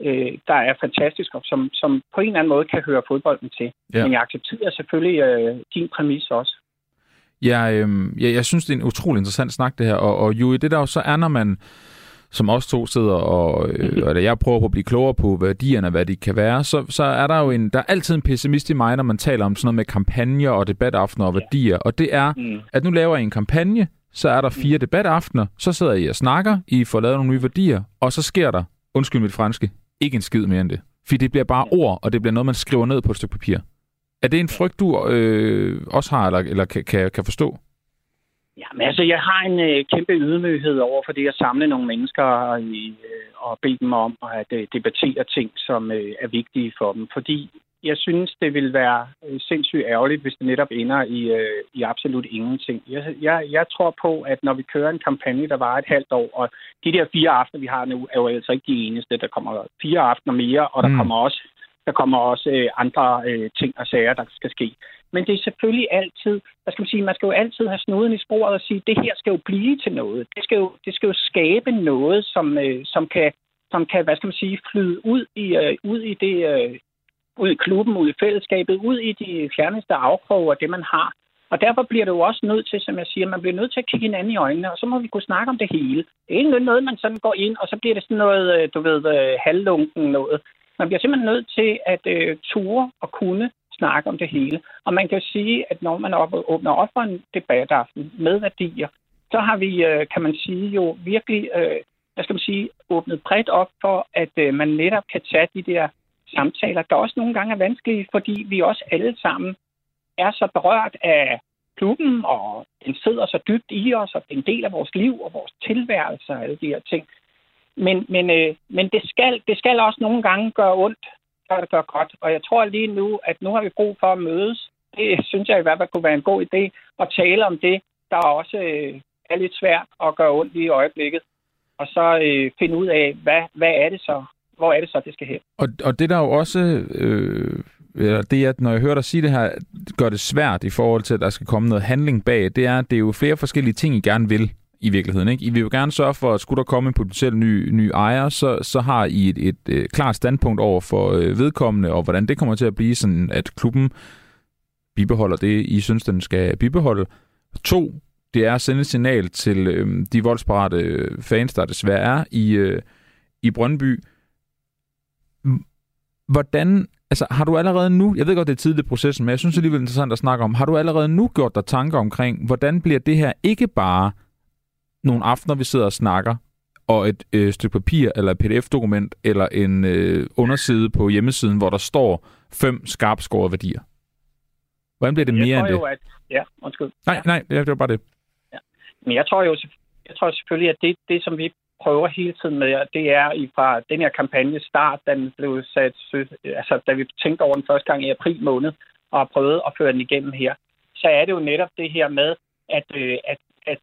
øh, der er fantastisk, og som, som på en eller anden måde kan høre fodbolden til. Ja. Men jeg accepterer selvfølgelig øh, din præmis også. Ja, øh, ja, jeg synes, det er en utrolig interessant snak, det her. Og, og jo, det der jo så er, når man som os to sidder og, øh, og jeg prøver på at blive klogere på værdierne, hvad de kan være, så, så er der jo en, der er altid en pessimist i mig, når man taler om sådan noget med kampagner og debataftener og værdier, og det er, mm. at nu laver I en kampagne, så er der fire mm. debataftener, så sidder I og snakker, I får lavet nogle nye værdier, og så sker der, undskyld mit franske, ikke en skid mere end det. Fordi det bliver bare ord, og det bliver noget, man skriver ned på et stykke papir. Er det en frygt, du øh, også har, eller, eller kan, kan, kan forstå? Ja, men altså, jeg har en øh, kæmpe ydmyghed over for det at samle nogle mennesker i, øh, og bede dem om at øh, debattere ting, som øh, er vigtige for dem. Fordi jeg synes, det vil være øh, sindssygt ærgerligt, hvis det netop ender i, øh, i absolut ingenting. Jeg, jeg, jeg tror på, at når vi kører en kampagne, der var et halvt år, og de der fire aftener, vi har nu, er jo altså ikke de eneste. Der kommer fire aftener mere, og der mm. kommer også der kommer også øh, andre øh, ting og sager, der skal ske. Men det er selvfølgelig altid, hvad skal man sige, man skal jo altid have snuden i sporet og sige, det her skal jo blive til noget. Det skal jo, det skal jo skabe noget, som, øh, som kan som kan, hvad skal man sige, flyde ud i, øh, ud i det, øh, ud i klubben, ud i fællesskabet, ud i de fjerneste afkroge af det, man har. Og derfor bliver det jo også nødt til, som jeg siger, man bliver nødt til at kigge hinanden i øjnene, og så må vi kunne snakke om det hele. Det er ikke noget, man sådan går ind, og så bliver det sådan noget, øh, du ved, øh, halvlunken noget. Man bliver simpelthen nødt til at øh, uh, ture og kunne snakke om det hele. Og man kan jo sige, at når man op, åbner op for en debataften med værdier, så har vi, uh, kan man sige, jo virkelig, uh, hvad skal man sige, åbnet bredt op for, at uh, man netop kan tage de der samtaler, der også nogle gange er vanskelige, fordi vi også alle sammen er så berørt af klubben, og den sidder så dybt i os, og den en del af vores liv og vores tilværelse og alle de her ting. Men, men, øh, men det, skal, det skal også nogle gange gøre ondt, før det gør godt. Og jeg tror lige nu, at nu har vi brug for at mødes. Det synes jeg i hvert fald kunne være en god idé at tale om det, der også øh, er lidt svært at gøre ondt i øjeblikket. Og så øh, finde ud af, hvad, hvad er det så, hvor er det så, det skal hen. Og, og det der jo også, øh, det at når jeg hører dig sige det her, gør det svært i forhold til, at der skal komme noget handling bag, det er, at det er jo flere forskellige ting, I gerne vil i virkeligheden. Ikke? I vil jo gerne sørge for, at skulle der komme en potentiel ny, ny ejer, så, så har I et, et, et klart standpunkt over for øh, vedkommende, og hvordan det kommer til at blive sådan, at klubben bibeholder det, I synes, den skal bibeholde. To, det er at sende et signal til øh, de voldsparate fans, der desværre er i, øh, i Brøndby, Hvordan, altså har du allerede nu, jeg ved godt, det er tidligt i processen, men jeg synes alligevel interessant at snakke om, har du allerede nu gjort dig tanker omkring, hvordan bliver det her ikke bare nogle aftener, vi sidder og snakker, og et øh, stykke papir, eller et pdf-dokument, eller en øh, underside på hjemmesiden, hvor der står fem skarpskårede værdier? Hvordan bliver det mere jeg end det? Jo, at, ja, undskyld. Nej, nej, det var bare det. Ja. Men jeg tror jo jeg tror selvfølgelig, at det, det, som vi prøver hele tiden med, det er i fra den her kampagne start, den blev sat, altså da vi tænkte over den første gang i april måned, og har prøvet at føre den igennem her, så er det jo netop det her med, at, øh, at, at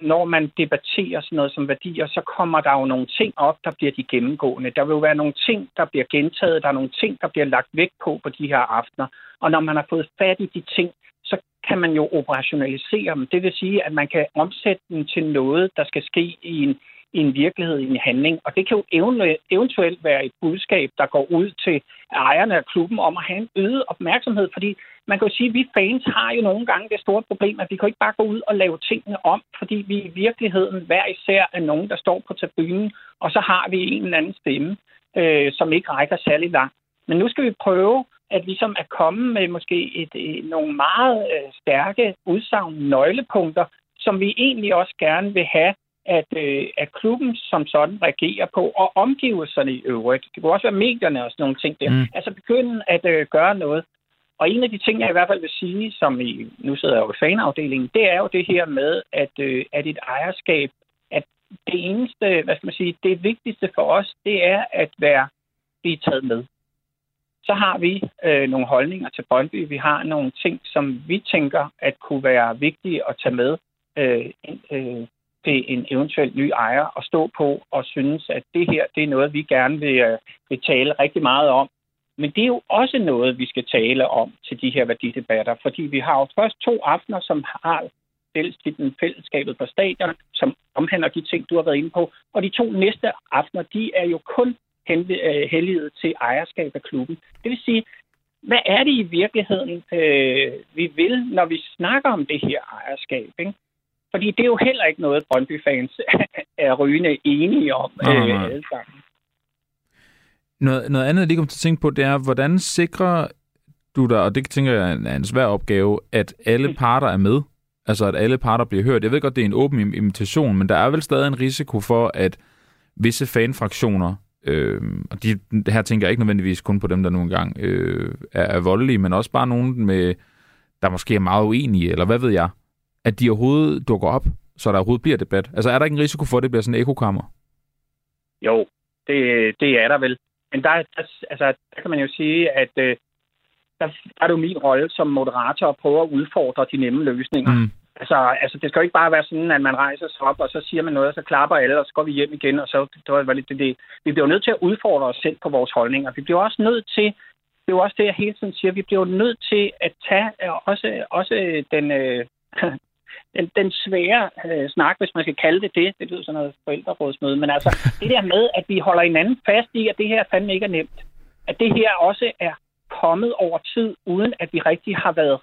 når man debatterer sådan noget som værdier, så kommer der jo nogle ting op, der bliver de gennemgående. Der vil jo være nogle ting, der bliver gentaget, der er nogle ting, der bliver lagt væk på på de her aftener. Og når man har fået fat i de ting, så kan man jo operationalisere dem. Det vil sige, at man kan omsætte dem til noget, der skal ske i en, en virkelighed, i en handling. Og det kan jo eventuelt være et budskab, der går ud til ejerne af klubben om at have en øget opmærksomhed, fordi man kan jo sige, at vi fans har jo nogle gange det store problem, at vi kan ikke bare gå ud og lave tingene om, fordi vi i virkeligheden hver især er nogen, der står på tribunen, og så har vi en eller anden stemme, øh, som ikke rækker særlig langt. Men nu skal vi prøve at ligesom at komme med måske et, et, nogle meget øh, stærke udsagn, nøglepunkter, som vi egentlig også gerne vil have at, øh, at klubben som sådan reagerer på, og omgivelserne i øvrigt. Det kunne også være medierne og sådan nogle ting der. Mm. Altså begynde at øh, gøre noget. Og en af de ting, jeg i hvert fald vil sige, som i, nu sidder jeg jo i fanafdelingen, det er jo det her med, at, øh, at et ejerskab, at det eneste, hvad skal man sige, det vigtigste for os, det er at være blive taget med. så har vi øh, nogle holdninger til Brøndby. Vi har nogle ting, som vi tænker at kunne være vigtige at tage med øh, øh, til en eventuel ny ejer at stå på og synes, at det her det er noget, vi gerne vil, øh, vil tale rigtig meget om. Men det er jo også noget, vi skal tale om til de her værdidebatter, fordi vi har jo først to aftener, som har fællestitlen Fællesskabet på stadion, som omhandler de ting, du har været inde på. Og de to næste aftener, de er jo kun øh, helliget til ejerskab af klubben. Det vil sige, hvad er det i virkeligheden, øh, vi vil, når vi snakker om det her ejerskab? Ikke? Fordi det er jo heller ikke noget, Brøndby-fans er rygende enige om øh, alle sammen. Noget, noget andet, jeg lige kom til at tænke på, det er, hvordan sikrer du dig, og det tænker jeg er en svær opgave, at alle mm. parter er med? Altså, at alle parter bliver hørt. Jeg ved godt, det er en åben invitation, men der er vel stadig en risiko for, at visse fanfraktioner, øh, og de, her tænker jeg ikke nødvendigvis kun på dem, der nu engang øh, er, er voldelige, men også bare nogen, med, der måske er meget uenige, eller hvad ved jeg, at de overhovedet dukker op, så der overhovedet bliver debat. Altså, er der ikke en risiko for, at det bliver sådan en ekokammer? Jo, det, det er der vel. Men der, der, altså, der kan man jo sige, at øh, der, der er det jo min rolle som moderator at prøve at udfordre de nemme løsninger. Mm. Altså, altså, det skal jo ikke bare være sådan, at man rejser sig op, og så siger man noget, og så klapper alle, og så går vi hjem igen, og så det var lidt det, det. Vi bliver jo nødt til at udfordre os selv på vores holdninger. Vi bliver også nødt til, det er jo også det, jeg hele tiden siger, vi bliver jo nødt til at tage også, også den, øh, den, den svære øh, snak, hvis man skal kalde det det. Det lyder sådan noget forældrerådsmøde. Men altså, det der med, at vi holder hinanden fast i, at det her fandme ikke er nemt. At det her også er kommet over tid, uden at vi rigtig har været,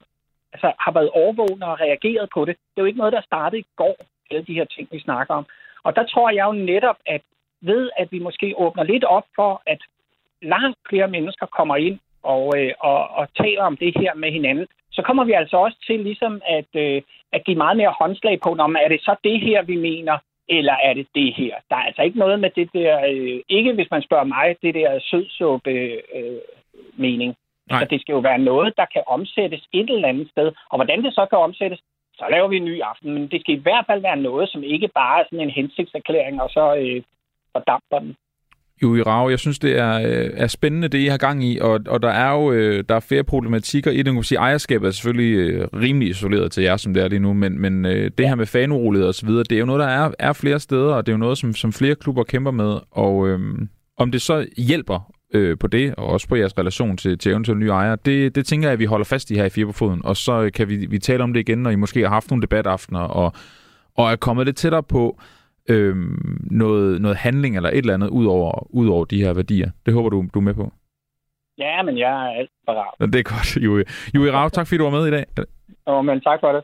altså, har været overvågne og reageret på det. Det er jo ikke noget, der startede i går, alle de her ting, vi snakker om. Og der tror jeg jo netop, at ved at vi måske åbner lidt op for, at langt flere mennesker kommer ind og, øh, og, og taler om det her med hinanden, så kommer vi altså også til ligesom at, øh, at give meget mere håndslag på, om er det så det her, vi mener, eller er det det her? Der er altså ikke noget med det der, øh, ikke hvis man spørger mig, det der sødsuppe øh, mening. Nej. Så det skal jo være noget, der kan omsættes et eller andet sted. Og hvordan det så kan omsættes, så laver vi en ny aften. Men det skal i hvert fald være noget, som ikke bare er sådan en hensigtserklæring, og så øh, fordamper den. Jo, i Rave, jeg synes, det er, øh, er spændende, det I har gang i, og, og der er jo øh, der er flere problematikker i det. Man kan sige, ejerskabet er selvfølgelig øh, rimelig isoleret til jer, som det er lige nu, men, men det her med fanurolighed og så videre, det er jo noget, der er, er flere steder, og det er jo noget, som, som flere klubber kæmper med, og øh, om det så hjælper øh, på det, og også på jeres relation til, til eventuelle nye ejere, det, det tænker jeg, at vi holder fast i her i Fire på Foden, og så kan vi, vi tale om det igen, når I måske har haft nogle debataftener, og, og er kommet lidt tættere på øh, noget, noget handling eller et eller andet ud over, ud over de her værdier. Det håber du, du er med på. Ja, men jeg er alt parat. Det er godt, Juri. Juri Rav, tak fordi du var med i dag. Åh, men tak for det.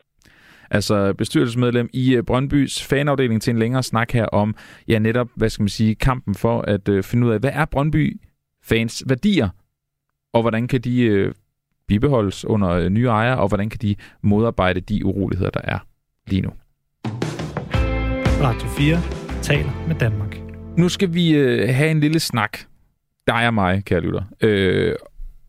Altså bestyrelsesmedlem i øh, Brøndbys fanafdeling til en længere snak her om, ja netop, hvad skal man sige, kampen for at øh, finde ud af, hvad er Brøndby fans værdier, og hvordan kan de øh, bibeholdes under øh, nye ejere, og hvordan kan de modarbejde de uroligheder, der er lige nu. Radio 4 taler med Danmark. Nu skal vi øh, have en lille snak, dig og mig, kære lytter. Øh,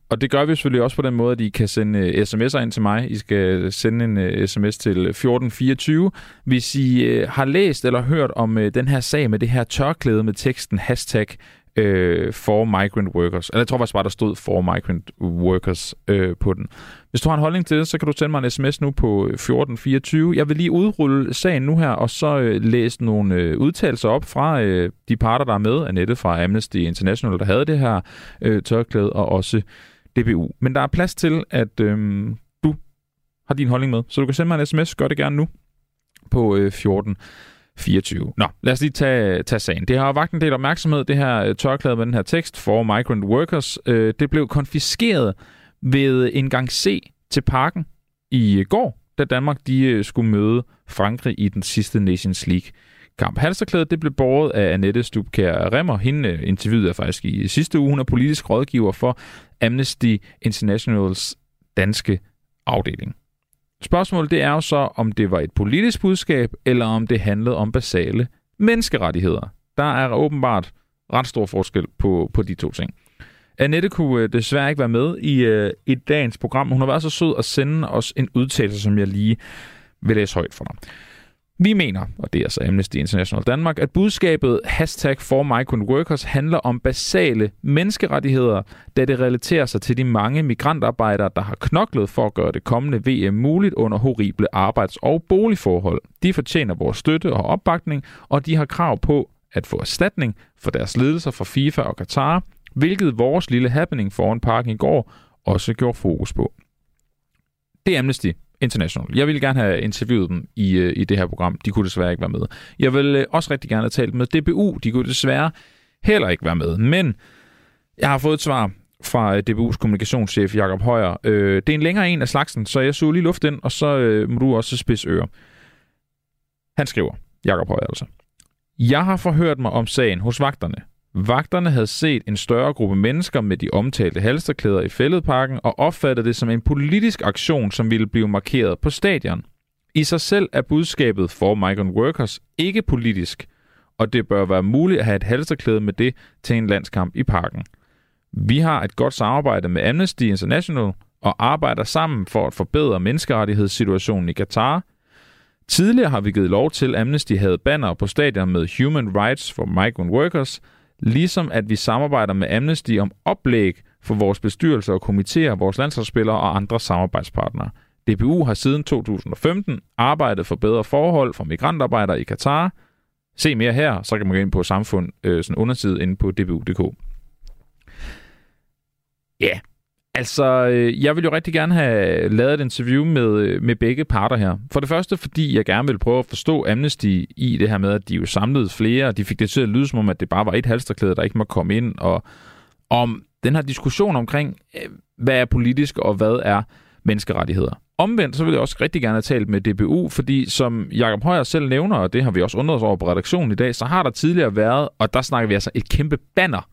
og det gør vi selvfølgelig også på den måde, at I kan sende øh, sms'er ind til mig. I skal sende en øh, sms til 1424, hvis I øh, har læst eller hørt om den her sag med det her tørklæde med teksten hashtag øh, for migrant workers. Eller jeg tror faktisk bare, der stod for migrant workers øh, på den. Hvis du har en holdning til det, så kan du sende mig en sms nu på øh, 1424. Jeg vil lige udrulle sagen nu her, og så øh, læse nogle øh, udtalelser op fra øh, de parter, der er med. Annette fra Amnesty International, der havde det her øh, tørklæde, og også DBU. Men der er plads til, at øh, du har din holdning med. Så du kan sende mig en sms. Gør det gerne nu på øh, 14 24. Nå, lad os lige tage, tage sagen. Det har vagt en del opmærksomhed, det her øh, tørklæde med den her tekst, for migrant workers. Øh, det blev konfiskeret ved en gang C til parken i øh, går, da Danmark de øh, skulle møde Frankrig i den sidste Nations League kamp. Halsterklædet det blev båret af Annette Stubkær Remmer. Hende interviewede jeg faktisk i sidste uge. Hun er politisk rådgiver for Amnesty Internationals danske afdeling. Spørgsmålet det er jo så, om det var et politisk budskab, eller om det handlede om basale menneskerettigheder. Der er åbenbart ret stor forskel på, på de to ting. Annette kunne øh, desværre ikke være med i, uh, i dagens program. Hun har været så sød at sende os en udtalelse, som jeg lige vil læse højt for dig. Vi mener, og det er altså Amnesty International Danmark, at budskabet hashtag for migrant workers handler om basale menneskerettigheder, da det relaterer sig til de mange migrantarbejdere, der har knoklet for at gøre det kommende VM muligt under horrible arbejds- og boligforhold. De fortjener vores støtte og opbakning, og de har krav på at få erstatning for deres ledelser fra FIFA og Qatar, hvilket vores lille happening foran parken i går også gjorde fokus på. Det er Amnesty International. Jeg ville gerne have interviewet dem i, øh, i det her program. De kunne desværre ikke være med. Jeg vil øh, også rigtig gerne have talt med DBU. De kunne desværre heller ikke være med. Men jeg har fået et svar fra øh, DBU's kommunikationschef Jakob Højer. Øh, det er en længere en af slagsen, så jeg suger lige luft ind, og så øh, må du også spidse ører. Han skriver, Jakob Højer altså. Jeg har forhørt mig om sagen hos vagterne. Vagterne havde set en større gruppe mennesker med de omtalte halsterklæder i fældeparken og opfattede det som en politisk aktion, som ville blive markeret på stadion. I sig selv er budskabet for migrant workers ikke politisk, og det bør være muligt at have et halsterklæde med det til en landskamp i parken. Vi har et godt samarbejde med Amnesty International og arbejder sammen for at forbedre menneskerettighedssituationen i Katar. Tidligere har vi givet lov til, at Amnesty havde banner på stadion med Human Rights for Migrant Workers – Ligesom at vi samarbejder med Amnesty om oplæg for vores bestyrelser og komitéer, vores landsholdsspillere og andre samarbejdspartnere. DBU har siden 2015 arbejdet for bedre forhold for migrantarbejdere i Katar. Se mere her, så kan man gå ind på samfund, øh, sådan underside inde på dbu.dk. Ja, Altså, øh, jeg vil jo rigtig gerne have lavet et interview med, øh, med begge parter her. For det første, fordi jeg gerne vil prøve at forstå Amnesty i det her med, at de jo samlede flere, og de fik det til at lyde som om, at det bare var et halsterklæde, der ikke må komme ind, og om den her diskussion omkring, øh, hvad er politisk, og hvad er menneskerettigheder. Omvendt, så vil jeg også rigtig gerne have talt med DBU, fordi som Jakob Højer selv nævner, og det har vi også undret os over på redaktionen i dag, så har der tidligere været, og der snakker vi altså et kæmpe banner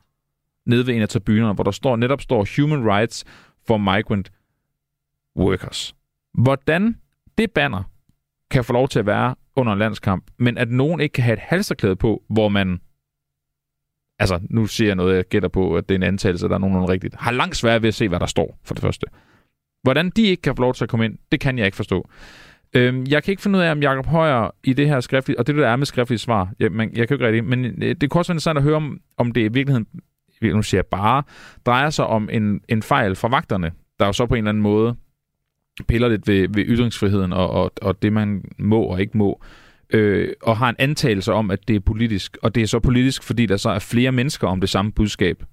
nede ved en af tribunerne, hvor der står, netop står Human Rights for Migrant Workers. Hvordan det banner kan få lov til at være under en landskamp, men at nogen ikke kan have et halserklæde på, hvor man altså, nu siger jeg noget, jeg gætter på, at det er en antagelse, der er nogenlunde rigtigt, har langt svært ved at se, hvad der står, for det første. Hvordan de ikke kan få lov til at komme ind, det kan jeg ikke forstå. Øhm, jeg kan ikke finde ud af, om Jacob Højer i det her skriftlige, og det der er med skriftlige svar, jeg, man, jeg kan ikke rigtig, men øh, det kunne også være interessant at høre, om, om det i virkeligheden nu siger jeg bare, drejer sig om en, en fejl fra vagterne, der jo så på en eller anden måde piller lidt ved, ved ytringsfriheden og, og, og det, man må og ikke må, øh, og har en antagelse om, at det er politisk. Og det er så politisk, fordi der så er flere mennesker om det samme budskab.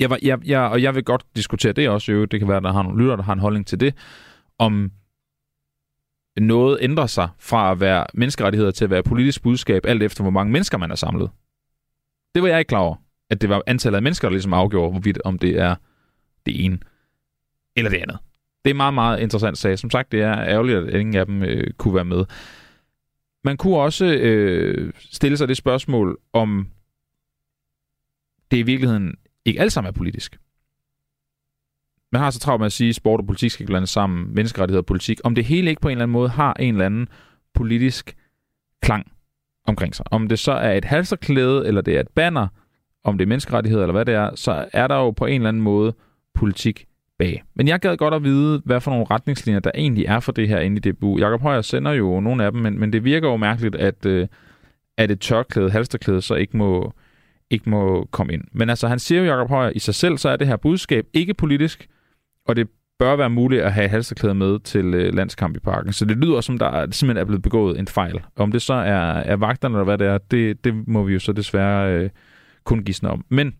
Jeg, var, jeg, jeg, og jeg vil godt diskutere det også, jo. det kan være, at der har nogle lytter, der har en holdning til det, om noget ændrer sig fra at være menneskerettigheder til at være politisk budskab, alt efter hvor mange mennesker man er samlet. Det var jeg ikke klar over at det var antallet af mennesker, der ligesom afgjorde, hvorvidt om det er det ene eller det andet. Det er en meget, meget interessant sag. Som sagt, det er ærgerligt, at ingen af dem øh, kunne være med. Man kunne også øh, stille sig det spørgsmål, om det i virkeligheden ikke alt sammen er politisk. Man har så travlt med at sige, at sport og politik skal blandes sammen, menneskerettighed og politik. Om det hele ikke på en eller anden måde har en eller anden politisk klang omkring sig. Om det så er et halserklæde, eller det er et banner, om det er menneskerettigheder eller hvad det er, så er der jo på en eller anden måde politik bag. Men jeg gad godt at vide, hvad for nogle retningslinjer der egentlig er for det her inde i DBU. Jakob Højer sender jo nogle af dem, men, men det virker jo mærkeligt, at, øh, at et tørklæde, halsterklæde, så ikke må, ikke må komme ind. Men altså, han siger jo, Jakob Højer, i sig selv, så er det her budskab ikke politisk, og det bør være muligt at have halsterklæde med til øh, landskamp i parken. Så det lyder som, der simpelthen er blevet begået en fejl. Om det så er, er vagterne eller hvad det er, det, det må vi jo så desværre øh, kun gisne om. Men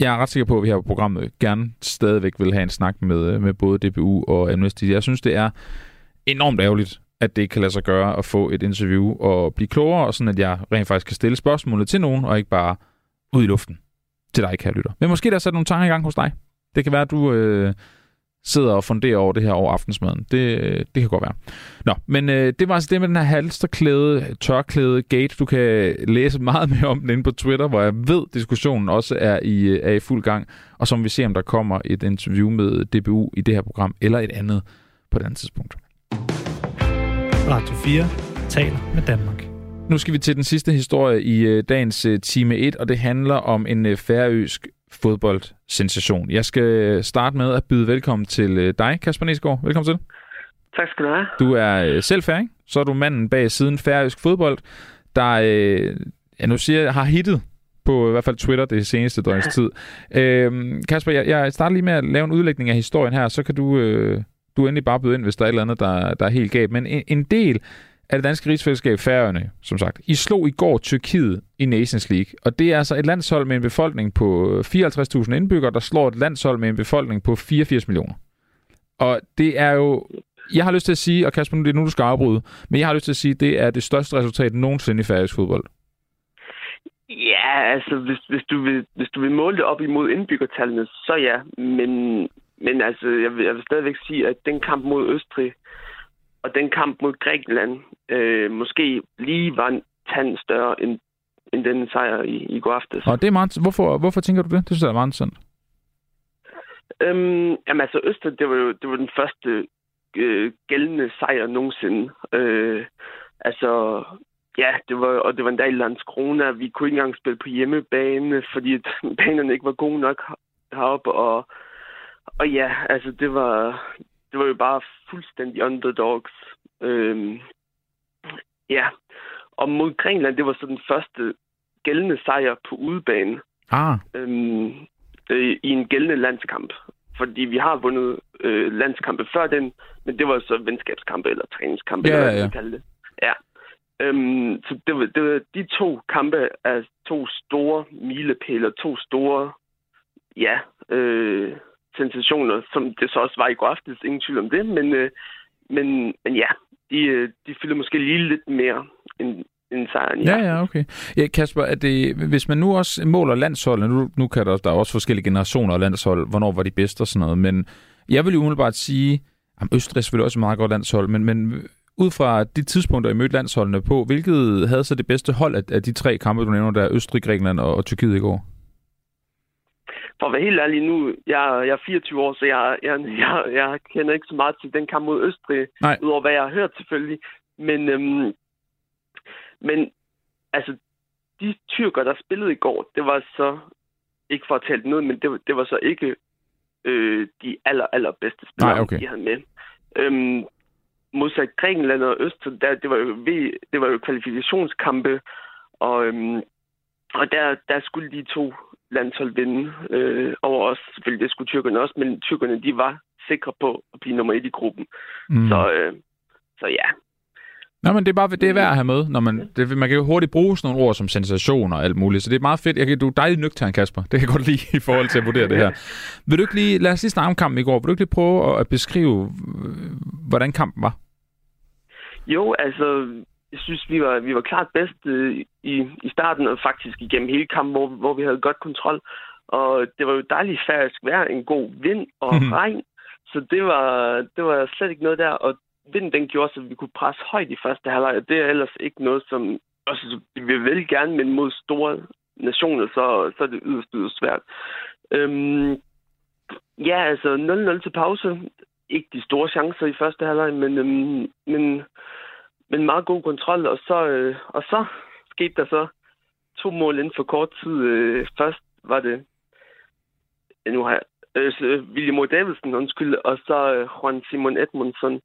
jeg er ret sikker på, at vi her på programmet gerne stadigvæk vil have en snak med, øh, med både DBU og Amnesty. Jeg synes, det er enormt ærgerligt, at det ikke kan lade sig gøre at få et interview og blive klogere, og sådan at jeg rent faktisk kan stille spørgsmålet til nogen, og ikke bare ud i luften til dig, kære lytter. Men måske der er sat nogle tanker i gang hos dig. Det kan være, at du øh, sidder og funderer over det her over aftensmaden. Det, det kan godt være. Nå, men øh, det var altså det med den her halsterklæde, tørklæde gate. Du kan læse meget mere om den inde på Twitter, hvor jeg ved, diskussionen også er i, er i fuld gang. Og så må vi se, om der kommer et interview med DBU i det her program, eller et andet på et andet tidspunkt. Radio 4 taler med Danmark. Nu skal vi til den sidste historie i øh, dagens øh, time 1, og det handler om en øh, færøsk fodboldsensation. Jeg skal starte med at byde velkommen til dig, Kasper Nesgaard. Velkommen til. Tak skal du have. Du er selv færing, så er du manden bag siden færøsk fodbold, der øh, ja, nu siger jeg, har hittet på i hvert fald Twitter det seneste døgns tid. Øh, Kasper, jeg, jeg starter lige med at lave en udlægning af historien her, så kan du, øh, du endelig bare byde ind, hvis der er et eller andet, der, der er helt galt. Men en, en del af det danske rigsfællesskab, Færøerne, som sagt, I slog i går Tyrkiet i Nations League. Og det er altså et landshold med en befolkning på øh, 54.000 indbyggere, der slår et landshold med en befolkning på 84 millioner. Og det er jo jeg har lyst til at sige, og Kasper, nu det er nu, du skal afbryde, men jeg har lyst til at sige, at det er det største resultat nogensinde i færøsk fodbold. Ja, altså, hvis, hvis, du vil, hvis du vil måle det op imod indbyggertallene, så ja. Men, men altså, jeg vil, jeg vil stadigvæk sige, at den kamp mod Østrig og den kamp mod Grækenland øh, måske lige var en tand større end, end den sejr i, i går aftes. Og det er meget, hvorfor, hvorfor tænker du det? Det synes jeg er meget interessant. Øhm, jamen altså, Østrig, det var jo det var den første øh, gældende sejr nogensinde. Øh, altså, ja, det var, og det var endda i Landskrona. Vi kunne ikke engang spille på hjemmebane, fordi banerne ikke var gode nok heroppe. Og, og ja, altså, det var, det var jo bare fuldstændig underdogs. Øh, ja, og mod Grækenland, det var så den første gældende sejr på udebane. Ah. Øhm, øh, i en gældende landskamp fordi vi har vundet øh, landskampe før den, men det var så venskabskampe eller træningskampe, ja, eller hvad man kalde det. Ja. Øhm, så det var, det var, de to kampe er to store milepæle, to store, ja, øh, sensationer, som det så også var i går aftes, ingen tvivl om det, men, øh, men, men ja, de, øh, de fylder måske lige lidt mere end, end sejren. Ja, ja, okay. Ja, Kasper, er det, hvis man nu også måler landsholdene, nu, nu kan der, der er også forskellige generationer af landshold, hvornår var de bedste og sådan noget, men jeg vil jo umiddelbart sige, at Østrig er selvfølgelig også et meget godt landshold, men, men ud fra de tidspunkter, I mødte landsholdene på, hvilket havde så det bedste hold af, af de tre kampe, du nævner, der Østrig, Grækenland og, og Tyrkiet i går? For at være helt ærlig nu, jeg, jeg er 24 år, så jeg, jeg, jeg, jeg kender ikke så meget til den kamp mod Østrig, Nej. udover hvad jeg har hørt selvfølgelig. Men øhm, men altså, de tyrker, der spillede i går, det var så, ikke for at tale noget, men det, det var så ikke øh, de aller, aller bedste spillere, Nej, okay. de havde med. Øhm, modsat Grækenland og Østrig, der, det, var jo, det var jo kvalifikationskampe, og, øhm, og der, der skulle de to landshold vinde øh, over os. Selvfølgelig, det skulle tyrkerne også, men tyrkerne, de var sikre på at blive nummer et i gruppen. Mm. Så, øh, så ja, Nej, men det er bare det er værd at have med. Når man, det, man kan jo hurtigt bruge sådan nogle ord som sensation og alt muligt, så det er meget fedt. Jeg kan, du er dejligt nøgtern, Kasper. Det kan jeg godt lide i forhold til at vurdere det her. Vil du ikke lige, lad os lige snakke om kampen i går. Vil du ikke lige prøve at beskrive, hvordan kampen var? Jo, altså, jeg synes, vi var, vi var klart bedst øh, i, i starten, og faktisk igennem hele kampen, hvor, hvor vi havde godt kontrol. Og det var jo dejligt færdisk vejr, en god vind og mm. regn. Så det var, det var slet ikke noget der, og vinden den gjorde, så vi kunne presse højt i første halvleg, og det er ellers ikke noget, som også, vi vil gerne, men mod store nationer, så, så er det yderst, yderst svært. Øhm, ja, altså 0-0 til pause. Ikke de store chancer i første halvleg, men, øhm, men, men meget god kontrol. Og så, øh, og så skete der så to mål inden for kort tid. Øh, først var det, nu har jeg, øh, William Davidsen, undskyld, og så øh, Juan Simon Edmundsen,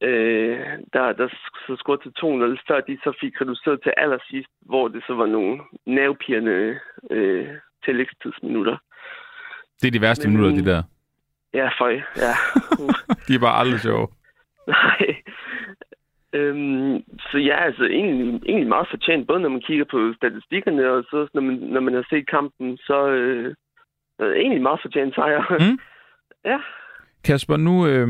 øh, der, der så scorede til 2-0, før de så fik reduceret til allersidst, hvor det så var nogle nervepirrende øh, tillægstidsminutter. Det er de værste Men, minutter, de der. Ja, for ja. de er bare aldrig sjove. Nej. Øhm, så ja, altså egentlig, egentlig meget fortjent, både når man kigger på statistikkerne, og så når man, når man har set kampen, så øh, er egentlig meget fortjent sejr. Mm. ja. Kasper, nu, øh,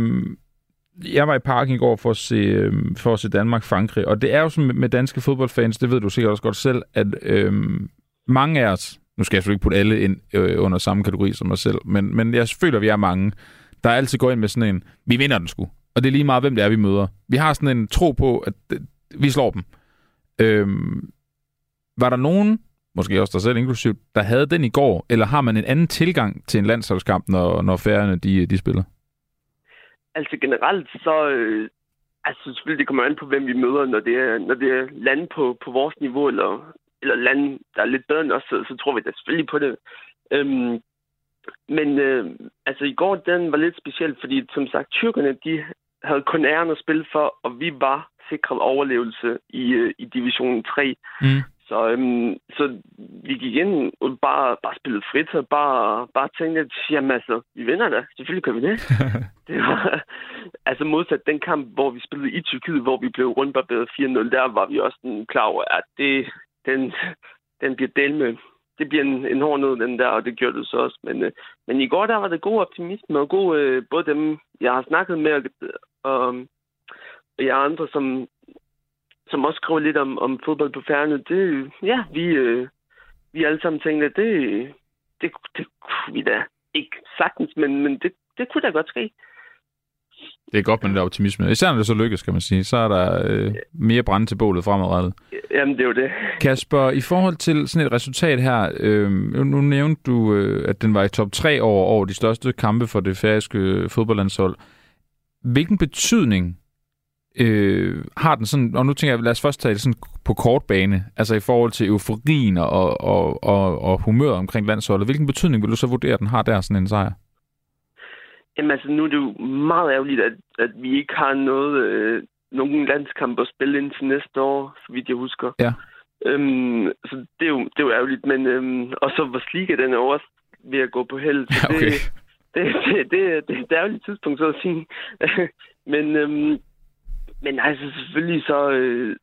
jeg var i parken i går for at se, øh, for at se Danmark-Frankrig, og det er jo sådan med danske fodboldfans, det ved du sikkert også godt selv, at øh, mange af os, nu skal jeg selvfølgelig ikke putte alle ind øh, under samme kategori som mig selv, men, men jeg føler, at vi er mange, der altid går ind med sådan en, vi vinder den sgu. Og det er lige meget, hvem det er, vi møder. Vi har sådan en tro på, at vi slår dem. Øhm, var der nogen, måske også dig selv inklusivt, der havde den i går, eller har man en anden tilgang til en landsholdskamp, når, når færgerne de, de spiller? Altså generelt, så... Øh, altså selvfølgelig, det kommer an på, hvem vi møder, når det er, når det er lande på, på vores niveau, eller, eller lande, der er lidt bedre end os, så, så tror vi da selvfølgelig på det. Øhm, men øh, altså i går, den var lidt speciel, fordi som sagt, tyrkerne, de havde kun æren at spille for, og vi var sikret overlevelse i, øh, i division 3. Mm. Så, øhm, så vi gik ind og bare, bare spillede frit, og bare, bare tænkte, at jamen, altså, vi vinder da. Selvfølgelig kan vi det. det var, altså modsat den kamp, hvor vi spillede i Tyrkiet, hvor vi blev rundbarberet 4-0, der var vi også den klar over, at det, den, den bliver del med. Det bliver en, en hård nød, den der, og det gjorde det så også. Men, øh, men i går, der var det god optimisme, og god, øh, både dem, jeg har snakket med, og, og, og jeg andre, som, som også skriver lidt om, om fodbold på færne, det, ja, vi, øh, vi alle sammen tænkte, at det, det, det kunne vi da ikke sagtens, men, men det, det kunne da godt ske. Det er godt med der optimisme. Især når det så lykkes, kan man sige. Så er der øh, mere brænde til bålet fremadrettet. Jamen, det er jo det. Kasper, i forhold til sådan et resultat her, øh, nu nævnte du, øh, at den var i top 3 over, over de største kampe for det færøske fodboldlandshold. Hvilken betydning øh, har den sådan, og nu tænker jeg, lad os først tage det sådan på kort bane, altså i forhold til euforien og, og, og, og humør omkring landsholdet. Hvilken betydning vil du så vurdere, den har der sådan en sejr? Jamen altså, nu er det jo meget ærgerligt, at, at vi ikke har noget, øh, nogen landskamp at spille ind til næste år, så vidt jeg husker. Ja. Øhm, så det er, jo, det er jo ærgerligt, men øhm, og så var Liga, den er også ved at gå på held. Så Ja, okay. det, det, det, det, det, er et ærgerligt tidspunkt, så at sige. men, øhm, men altså, selvfølgelig så... Øh,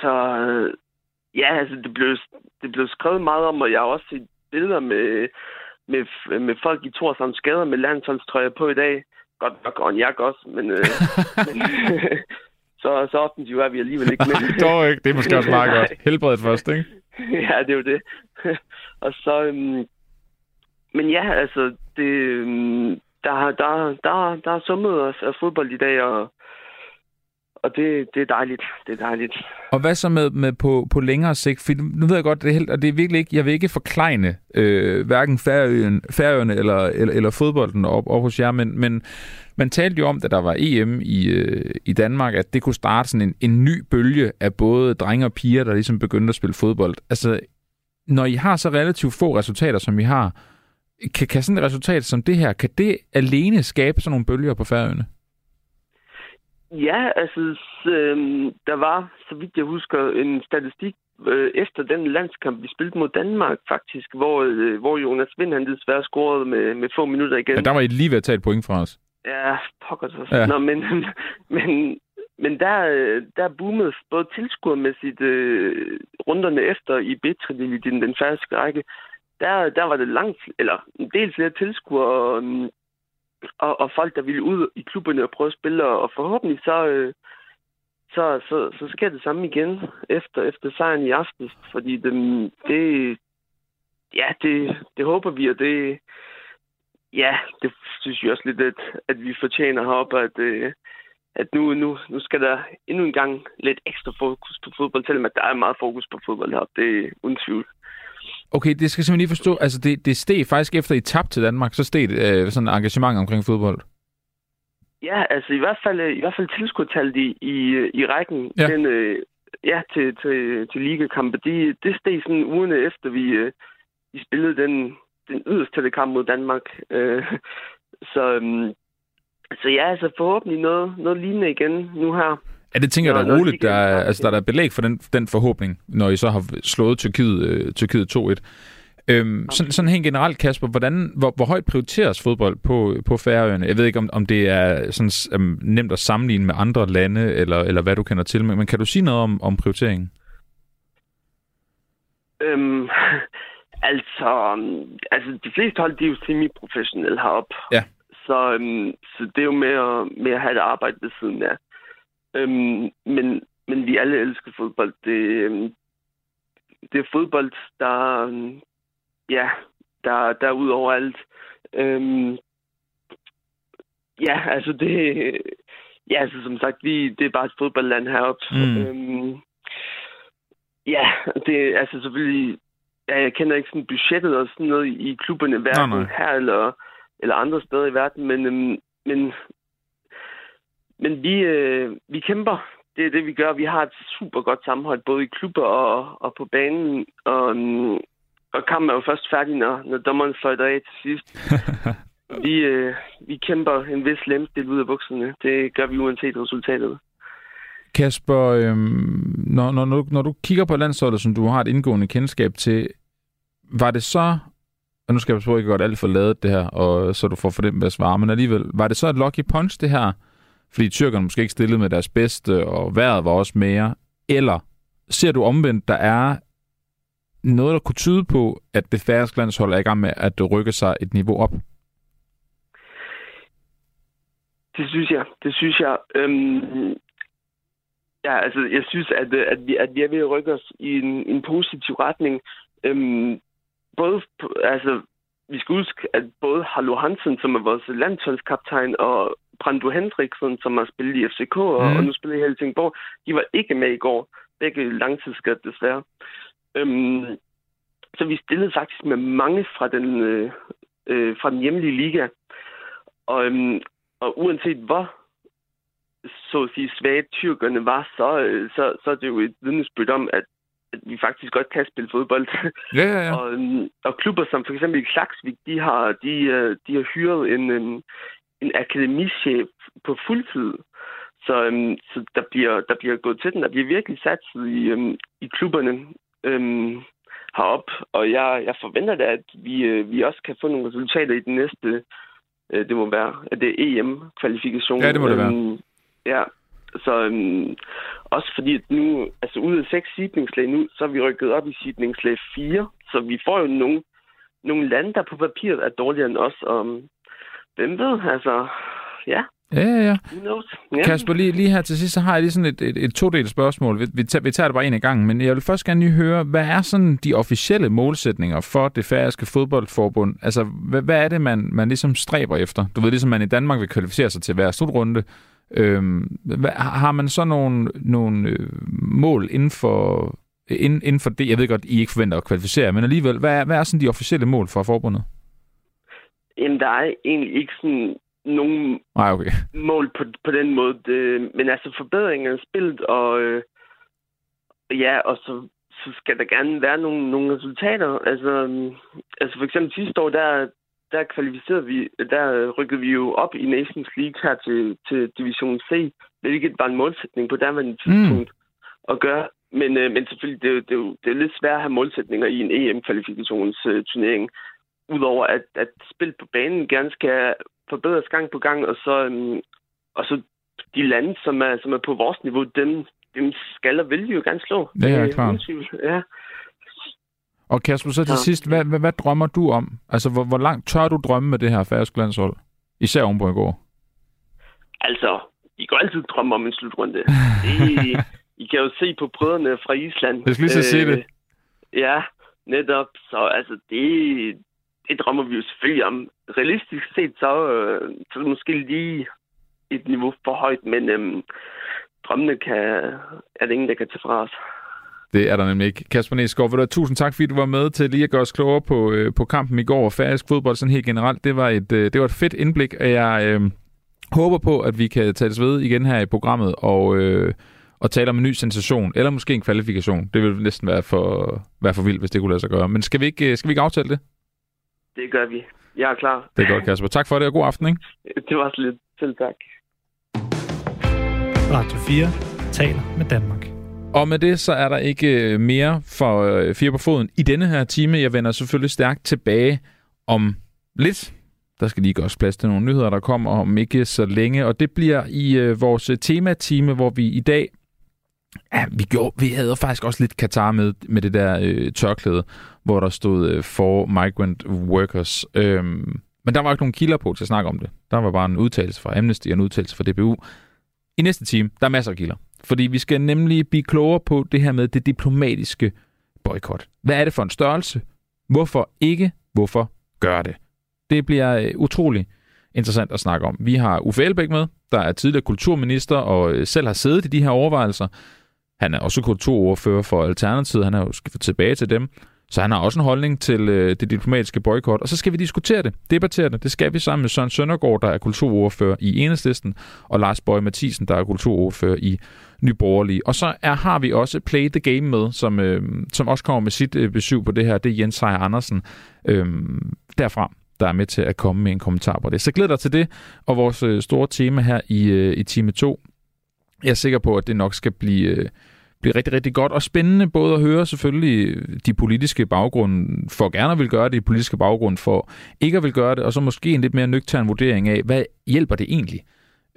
så øh, ja, altså, det blev, det blev skrevet meget om, og jeg har også set billeder med, med, med folk i Torshavn skader med landsholdstrøjer på i dag. Godt nok, og en jakke også, men... Øh, men så, så offensivt er vi alligevel ikke med. Dog ikke. Det er måske også meget godt. Helbredet først, ikke? ja, det er jo det. og så... Øhm, men ja, altså, det, øhm, der, der, der, der er summet af, af fodbold i dag, og, og det, det er dejligt. Det er dejligt. Og hvad så med, med på, på længere sigt? For nu ved jeg godt, det er helt, og det er virkelig ikke, jeg vil ikke forklejne øh, hverken Færøen, Færøerne eller, eller, eller fodbolden op, op hos jer, men, men man talte jo om, da der var EM i, øh, i Danmark, at det kunne starte sådan en, en ny bølge af både drenge og piger, der ligesom begyndte at spille fodbold. Altså, når I har så relativt få resultater, som I har, kan, kan sådan et resultat som det her, kan det alene skabe sådan nogle bølger på Færøerne? Ja, altså, øhm, der var, så vidt jeg husker, en statistik øh, efter den landskamp, vi spillede mod Danmark faktisk, hvor, øh, hvor Jonas Vind han desværre scorede med, med få minutter igen. Ja, der var I lige ved at tage et point fra os. Ja, pokker så. Ja. Nå, men, men, men der, øh, der boomede både tilskuermæssigt øh, runderne efter i B-trillen, den, den færøske række. Der, der var det langt, eller en del flere tilskuere og, øhm, og, og folk, der ville ud i klubberne og prøve at spille, og, og forhåbentlig så, øh, så, så, så sker det samme igen efter, efter sejren i aften, fordi det, det, ja, det, det håber vi, og det, ja, det synes jeg også lidt, at, at vi fortjener heroppe, at, øh, at nu, nu, nu skal der endnu en gang lidt ekstra fokus på fodbold, selvom at der er meget fokus på fodbold heroppe, det er uden tvivl. Okay, det skal simpelthen lige forstå. Altså, det, det steg faktisk efter I tabte til Danmark, så steg øh, sådan engagement omkring fodbold. Ja, altså i hvert fald, i hvert fald tilskudtallet i, i, i rækken, Ja. den, øh, ja, til, til, til ligakampe, de, det steg sådan ugerne efter, vi, øh, vi spillede den, den yderste kamp mod Danmark. Øh, så, øhm, så ja, altså forhåbentlig noget, noget lignende igen nu her. Ja, det tænker jeg da roligt. Der, er- altså, der er der belæg for den, den forhåbning, når I så har slået Tyrkiet, øh, Tyrkiet 2-1. Øhm, sådan, sådan helt generelt, Kasper, hvordan, hvor, hvor højt prioriteres fodbold på, på Færøerne? Jeg ved ikke, om, om det er sådan, um, nemt at sammenligne med andre lande, eller, eller hvad du kender til, men, men kan du sige noget om, om prioriteringen? Øhm, altså, øhm, altså, de fleste hold, de er jo semi-professionelle heroppe. Ja. Så, øhm, så det er jo med at, med at have et arbejde ved siden af. Øhm, men, men vi alle elsker fodbold. Det, øhm, det er fodbold, der, øhm, ja, der, der er ud over alt. Øhm, ja, altså det... Ja, altså som sagt, vi, det er bare et fodboldland heroppe. Mm. Øhm, ja, det er altså selvfølgelig... Ja, jeg kender ikke sådan budgettet og sådan noget i klubberne, hverken nej. her eller, eller andre steder i verden, men, øhm, men, men vi, øh, vi kæmper. Det er det, vi gør. Vi har et super godt sammenhold, både i klubber og, og på banen. Og, øhm, og kampen er jo først færdig, når, når dommeren fløjter af til sidst. vi, øh, vi kæmper en vis lemstil ud af bukserne. Det gør vi uanset resultatet. Kasper, øhm, når, når, når, når du kigger på landsholdet, som du har et indgående kendskab til, var det så, og nu skal jeg prøve ikke godt alt for lavet det her, og så du får for dem at svare, men alligevel, var det så et lucky punch det her, fordi tyrkerne måske ikke stillede med deres bedste, og vejret var også mere, eller ser du omvendt, der er noget, der kunne tyde på, at det færøske landshold er i gang med at rykke sig et niveau op? Det synes jeg. Det synes jeg. Øhm, ja, altså, jeg synes, at, at, vi, at vi er ved at rykke os i en, en positiv retning. Øhm, både, altså, vi skal huske, at både Hallo Hansen, som er vores landsholdskaptajn, og Brando Hendriksen, som har spillet i FCK og, mm. og nu spiller i Helsingborg, de var ikke med i går. Begge langtidsskadet desværre. Øhm, så vi stillede faktisk med mange fra den, øh, øh, fra den hjemlige liga. Og, øhm, og uanset hvor så at sige, svage tyrkerne var, så, øh, så, så er det jo et vidnesbyrd om, at, at vi faktisk godt kan spille fodbold. Ja, ja, ja. og, øhm, og klubber som for eksempel Klaksvik, de har, de, øh, de har hyret en, en, en akademichef på fuldtid. Så, øhm, så der, bliver, der bliver gået til den. Der bliver virkelig satset i, øhm, i klubberne øhm, herop. Og jeg, jeg forventer da, at vi, øh, vi også kan få nogle resultater i den næste, øh, det må være, at det er EM-kvalifikation. Ja, det må det være. Øhm, ja, så øhm, også fordi at nu, altså ud af seks sidningslag nu, så er vi rykket op i sidningslag 4. Så vi får jo nogle, nogle lande, der på papiret er dårligere end os. Og hvem ved, altså, ja. Ja, ja, ja. Yeah. Kasper, lige, lige her til sidst, så har jeg lige sådan et, et, et to-delt spørgsmål. Vi, vi, tager, vi tager det bare en i gang, men jeg vil først gerne lige høre, hvad er sådan de officielle målsætninger for det færøske fodboldforbund? Altså, hvad, hvad er det, man, man ligesom stræber efter? Du ved, ligesom man i Danmark vil kvalificere sig til hver slutrunde. Øhm, hvad, har man så nogle, nogle øh, mål inden for, inden, inden for det? Jeg ved godt, I ikke forventer at kvalificere, men alligevel, hvad er, hvad er sådan de officielle mål for forbundet? Jamen, der er egentlig ikke sådan nogen Nej, okay. mål på, på den måde. Det, men altså forbedringer af spillet, og øh, ja, og så, så skal der gerne være nogle, nogle resultater. Altså, altså for eksempel sidste år, der, der kvalificerede vi, der rykkede vi jo op i Nations League her til, til Division C, hvilket var en målsætning på derværende tidspunkt mm. at gøre. Men, øh, men selvfølgelig, det er, det, jo, det er lidt svært at have målsætninger i en EM-kvalifikationsturnering. Udover at, at spil på banen gerne skal forbedres gang på gang, og så, um, og så de lande, som er, som er på vores niveau, dem, dem skal og vil vi jo gerne slå. Det er klart. Ja. Og Kasper, så til ja. sidst, hvad, hvad, hvad drømmer du om? Altså, hvor, hvor langt tør du drømme med det her færøske landshold? Især ovenpå i går. Altså, I kan altid drømme om en slutrunde. I, I kan jo se på brødrene fra Island. Jeg skal lige så se det. Øh, ja, netop. Så altså, det, det drømmer vi jo selvfølgelig om. Realistisk set, så, øh, så er det måske lige et niveau for højt, men øh, drømmene kan, er det ingen, der kan tage fra os. Det er der nemlig ikke. Kasper Næsgaard, tusind tak, fordi du var med til lige at gøre os klogere på, øh, på kampen i går og færdisk fodbold sådan helt generelt. Det var et, øh, det var et fedt indblik, og jeg øh, håber på, at vi kan tales ved igen her i programmet og, øh, og tale om en ny sensation, eller måske en kvalifikation. Det ville næsten være for, være for vildt, hvis det kunne lade sig gøre. Men skal vi ikke, øh, skal vi ikke aftale det? Det gør vi. Jeg er klar. Det er godt, Kasper. Tak for det, og god aften, ikke? Det var så lidt. Selv tak. Radio 4 taler med Danmark. Og med det, så er der ikke øh, mere for øh, Fire på Foden i denne her time. Jeg vender selvfølgelig stærkt tilbage om lidt. Der skal lige gøres plads til nogle nyheder, der kommer om ikke så længe. Og det bliver i øh, vores tematime, hvor vi i dag Ja, vi, gjorde, vi havde faktisk også lidt Katar med, med det der øh, tørklæde, hvor der stod øh, for migrant workers. Øhm, men der var ikke nogen kilder på til at snakke om det. Der var bare en udtalelse fra Amnesty og en udtalelse fra DBU. I næste time, der er masser af kilder. Fordi vi skal nemlig blive klogere på det her med det diplomatiske boykot. Hvad er det for en størrelse? Hvorfor ikke? Hvorfor gør det? Det bliver øh, utrolig interessant at snakke om. Vi har Uffe Elbæk med, der er tidligere kulturminister og øh, selv har siddet i de her overvejelser. Han er også kulturordfører for Alternativet. Han er jo skiftet tilbage til dem. Så han har også en holdning til øh, det diplomatiske boykot. Og så skal vi diskutere det, debattere det. Det skal vi sammen med Søren Søndergaard, der er kulturordfører i Enhedslisten, og Lars Bøge Mathisen, der er kulturordfører i Nyborgerlige. Og så er, har vi også Play the Game med, som, øh, som også kommer med sit øh, besøg på det her. Det er Jens Seier Andersen øh, derfra der er med til at komme med en kommentar på det. Så glæder dig til det, og vores øh, store tema her i, øh, i time 2 Jeg er sikker på, at det nok skal blive, øh, øh, blive rigtig, rigtig godt og spændende både at høre selvfølgelig de politiske baggrunde for gerne at vil gøre det, de politiske baggrund for ikke at vil gøre det, og så måske en lidt mere nøgtern vurdering af, hvad hjælper det egentlig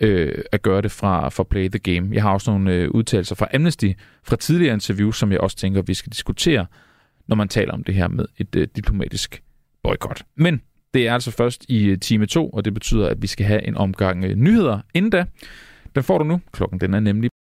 øh, at gøre det fra, fra Play the Game. Jeg har også nogle øh, udtalelser fra Amnesty fra tidligere interviews, som jeg også tænker, vi skal diskutere, når man taler om det her med et øh, diplomatisk boykot. Men det er altså først i øh, time 2, og det betyder, at vi skal have en omgang øh, nyheder inden da. Den får du nu. Klokken den er nemlig